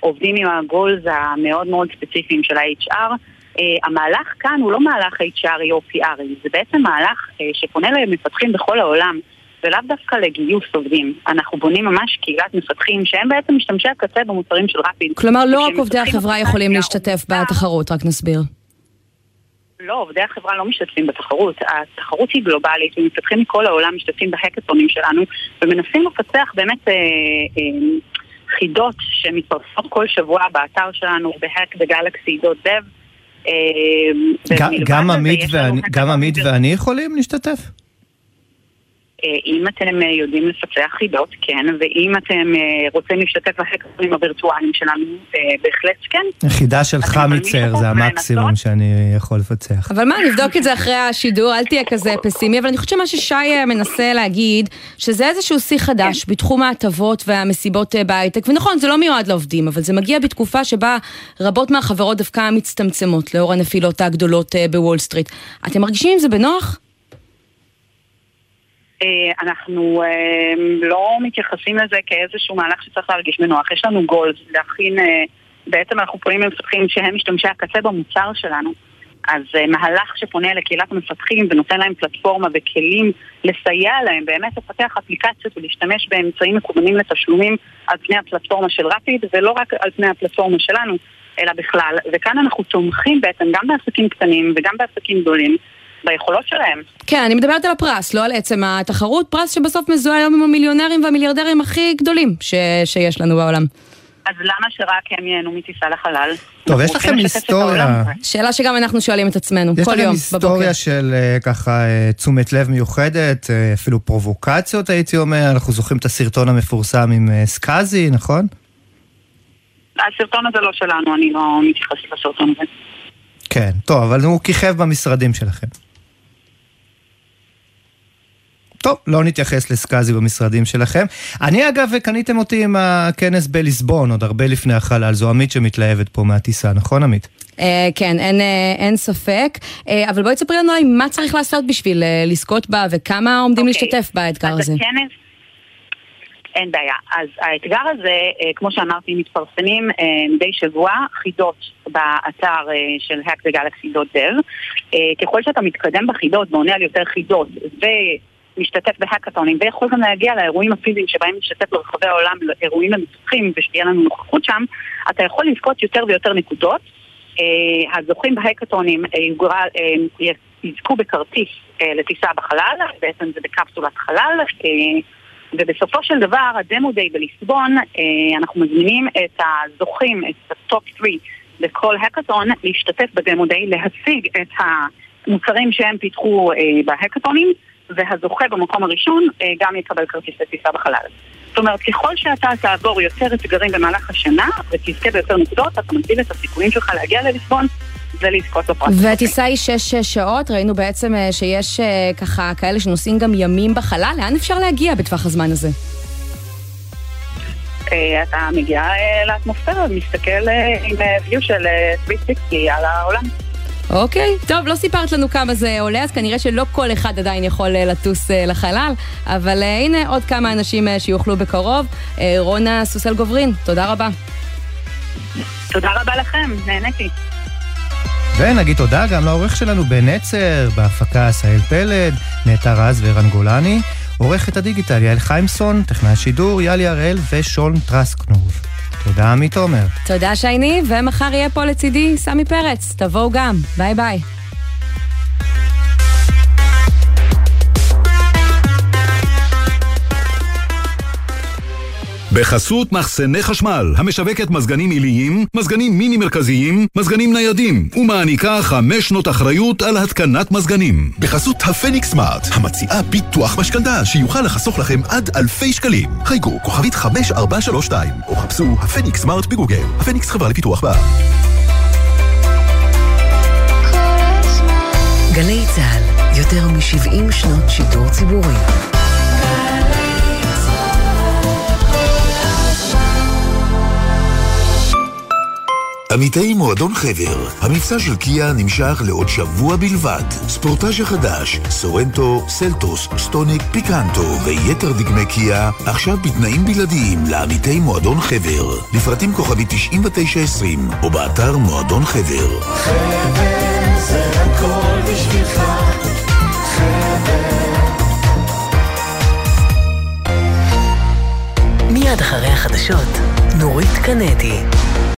Speaker 15: ועובדים עם הגולס המאוד מאוד ספציפיים של ה-HR. Uh, המהלך כאן הוא לא מהלך HRי או PRי, זה בעצם מהלך uh, שפונה למפתחים בכל העולם. ולאו דווקא לגיוס עובדים. אנחנו בונים ממש קהילת מפתחים שהם בעצם משתמשי הקצה במוצרים של רפיד.
Speaker 2: כלומר, לא רק עובדי החברה יכולים להשתתף בתחרות, רק נסביר.
Speaker 15: לא, עובדי החברה לא משתתפים בתחרות. התחרות היא גלובלית, ומפתחים מכל העולם משתתפים בהקטונים שלנו, ומנסים לפצח באמת אה, אה, חידות שמתפרסמות כל שבוע באתר שלנו, בהק בגלקסי דוט דב.
Speaker 3: גם עמית ואני יכולים להשתתף?
Speaker 15: אה, אם אתם אה, יודעים לפצח חידות, כן, ואם אתם אה, רוצים להשתתף בהקרים הווירטואליים שלנו, בהחלט כן.
Speaker 3: חידה של חמיצר זה המקסימום שאני יכול לפצח.
Speaker 2: אבל מה, נבדוק את זה אחרי השידור, אל תהיה כזה פסימי, אבל אני חושבת שמה ששי מנסה להגיד, שזה איזשהו שיא חדש כן. בתחום ההטבות והמסיבות בהייטק, ונכון, זה לא מיועד לעובדים, אבל זה מגיע בתקופה שבה רבות מהחברות דווקא מצטמצמות, לאור הנפילות הגדולות בוול סטריט. אתם מרגישים עם זה בנוח?
Speaker 15: אה, אנחנו אה, לא מתייחסים לזה כאיזשהו מהלך שצריך להרגיש בנוח. יש לנו גולד להכין, אה, בעצם אנחנו פונים למפתחים שהם משתמשי הקצה במוצר שלנו. אז מהלך שפונה לקהילת המפתחים ונותן להם פלטפורמה וכלים לסייע להם באמת לפתח אפליקציות ולהשתמש באמצעים מקוונים לתשלומים על פני הפלטפורמה של רפיד ולא רק על פני הפלטפורמה שלנו, אלא בכלל. וכאן אנחנו תומכים בעצם גם בעסקים קטנים וגם בעסקים גדולים. ביכולות שלהם.
Speaker 2: כן, אני מדברת על הפרס, לא על עצם התחרות, פרס שבסוף מזוהה היום עם המיליונרים והמיליארדרים הכי גדולים ש... שיש לנו בעולם.
Speaker 15: אז למה שרק הם ייהנו מטיסה לחלל?
Speaker 3: טוב, יש לכם היסטוריה.
Speaker 2: שאלה שגם אנחנו שואלים את עצמנו, כל יום בבוקר. יש לכם
Speaker 3: היסטוריה של אה, ככה אה, תשומת לב מיוחדת, אה, אפילו פרובוקציות הייתי אומר, אנחנו זוכרים את הסרטון המפורסם עם סקאזי, נכון?
Speaker 15: הסרטון הזה לא שלנו, אני לא מתייחסת לסרטון הזה.
Speaker 3: כן, טוב, אבל הוא כיכב במשרדים שלכם. טוב, לא נתייחס לסקאזי במשרדים שלכם. אני אגב, קניתם אותי עם הכנס בליסבון, עוד הרבה לפני החלל. זו עמית שמתלהבת פה מהטיסה, נכון עמית?
Speaker 2: Uh, כן, אין, uh, אין ספק. Uh, אבל בואי תספרי לנו מה צריך לעשות בשביל uh, לזכות בה וכמה עומדים okay. אוקיי. להשתתף באתגר הזה.
Speaker 15: הכנס... אין בעיה. אז האתגר הזה, כמו שאמרתי, מתפרסמים מדי שבוע חידות באתר של Hack the Galaxy.dev. ככל שאתה מתקדם בחידות ועונה על יותר חידות ו... משתתף בהאקתונים ויכול גם להגיע לאירועים הפיזיים שבהם משתתף ברחבי העולם, לאירועים למפתחים ושתהיה לנו נוכחות שם, אתה יכול לזכות יותר ויותר נקודות. אה, הזוכים בהאקתונים אה, אה, יזכו בכרטיס לטיסה בחלל, בעצם זה בקפסולת חלל, ובסופו של דבר, ה demo day בליסבון, אנחנו מזמינים את הזוכים, את ה top 3 לכל האקתון, להשתתף ב demo day, להציג את המוצרים שהם פיתחו בהאקתונים. והזוכה במקום הראשון אה, גם יקבל כרטיס לטיסה בחלל. זאת אומרת, ככל שאתה תעבור יותר אתגרים במהלך השנה ותזכה ביותר נקודות, אתה מגדיל את הסיכויים שלך להגיע לליסבון ולזכות בפרס.
Speaker 2: והטיסה היא שש שעות, ראינו בעצם אה, שיש אה, ככה כאלה שנוסעים גם ימים בחלל, לאן אפשר להגיע בטווח הזמן הזה?
Speaker 15: אתה מגיע לאטמוספירה ומסתכל אה, עם view של 360 על העולם.
Speaker 2: אוקיי, טוב, לא סיפרת לנו כמה זה עולה, אז כנראה שלא כל אחד עדיין יכול לטוס לחלל, אבל הנה עוד כמה אנשים שיוכלו בקרוב. רונה סוסל גוברין, תודה רבה.
Speaker 15: תודה רבה לכם, נהניתי.
Speaker 3: ונגיד תודה גם לעורך שלנו בנצר, בהפקה עשהאל פלד, נטע רז וערן גולני. עורכת הדיגיטל יעל חיימסון, טכנאי השידור יאלי הראל ושון טרסקנוב. תודה עמית עומר.
Speaker 2: תודה שייני, ומחר יהיה פה לצידי סמי פרץ. תבואו גם. bye bye.
Speaker 16: בחסות מחסני חשמל, המשווקת מזגנים עיליים, מזגנים מיני מרכזיים, מזגנים ניידים, ומעניקה חמש שנות אחריות על התקנת מזגנים.
Speaker 17: בחסות הפניקס סמארט, המציעה ביטוח משכנתה שיוכל לחסוך לכם עד אלפי שקלים. חייגו כוכבית 5432, או חפשו הפניקס סמארט בגוגל. הפניקס חברה לפיתוח בה.
Speaker 18: גלי צה"ל, יותר מ-70 שנות שידור ציבורי.
Speaker 17: עמיתי מועדון חבר, המבצע של קיה נמשך לעוד שבוע בלבד. ספורטאז' החדש, סורנטו, סלטוס, סטוניק, פיקנטו ויתר דגמי קיה, עכשיו בתנאים בלעדיים לעמיתי מועדון חבר. לפרטים כוכבי 9920, או באתר מועדון חבר. חבר זה הכל בשבילך,
Speaker 18: מיד אחרי החדשות, נורית קנדי.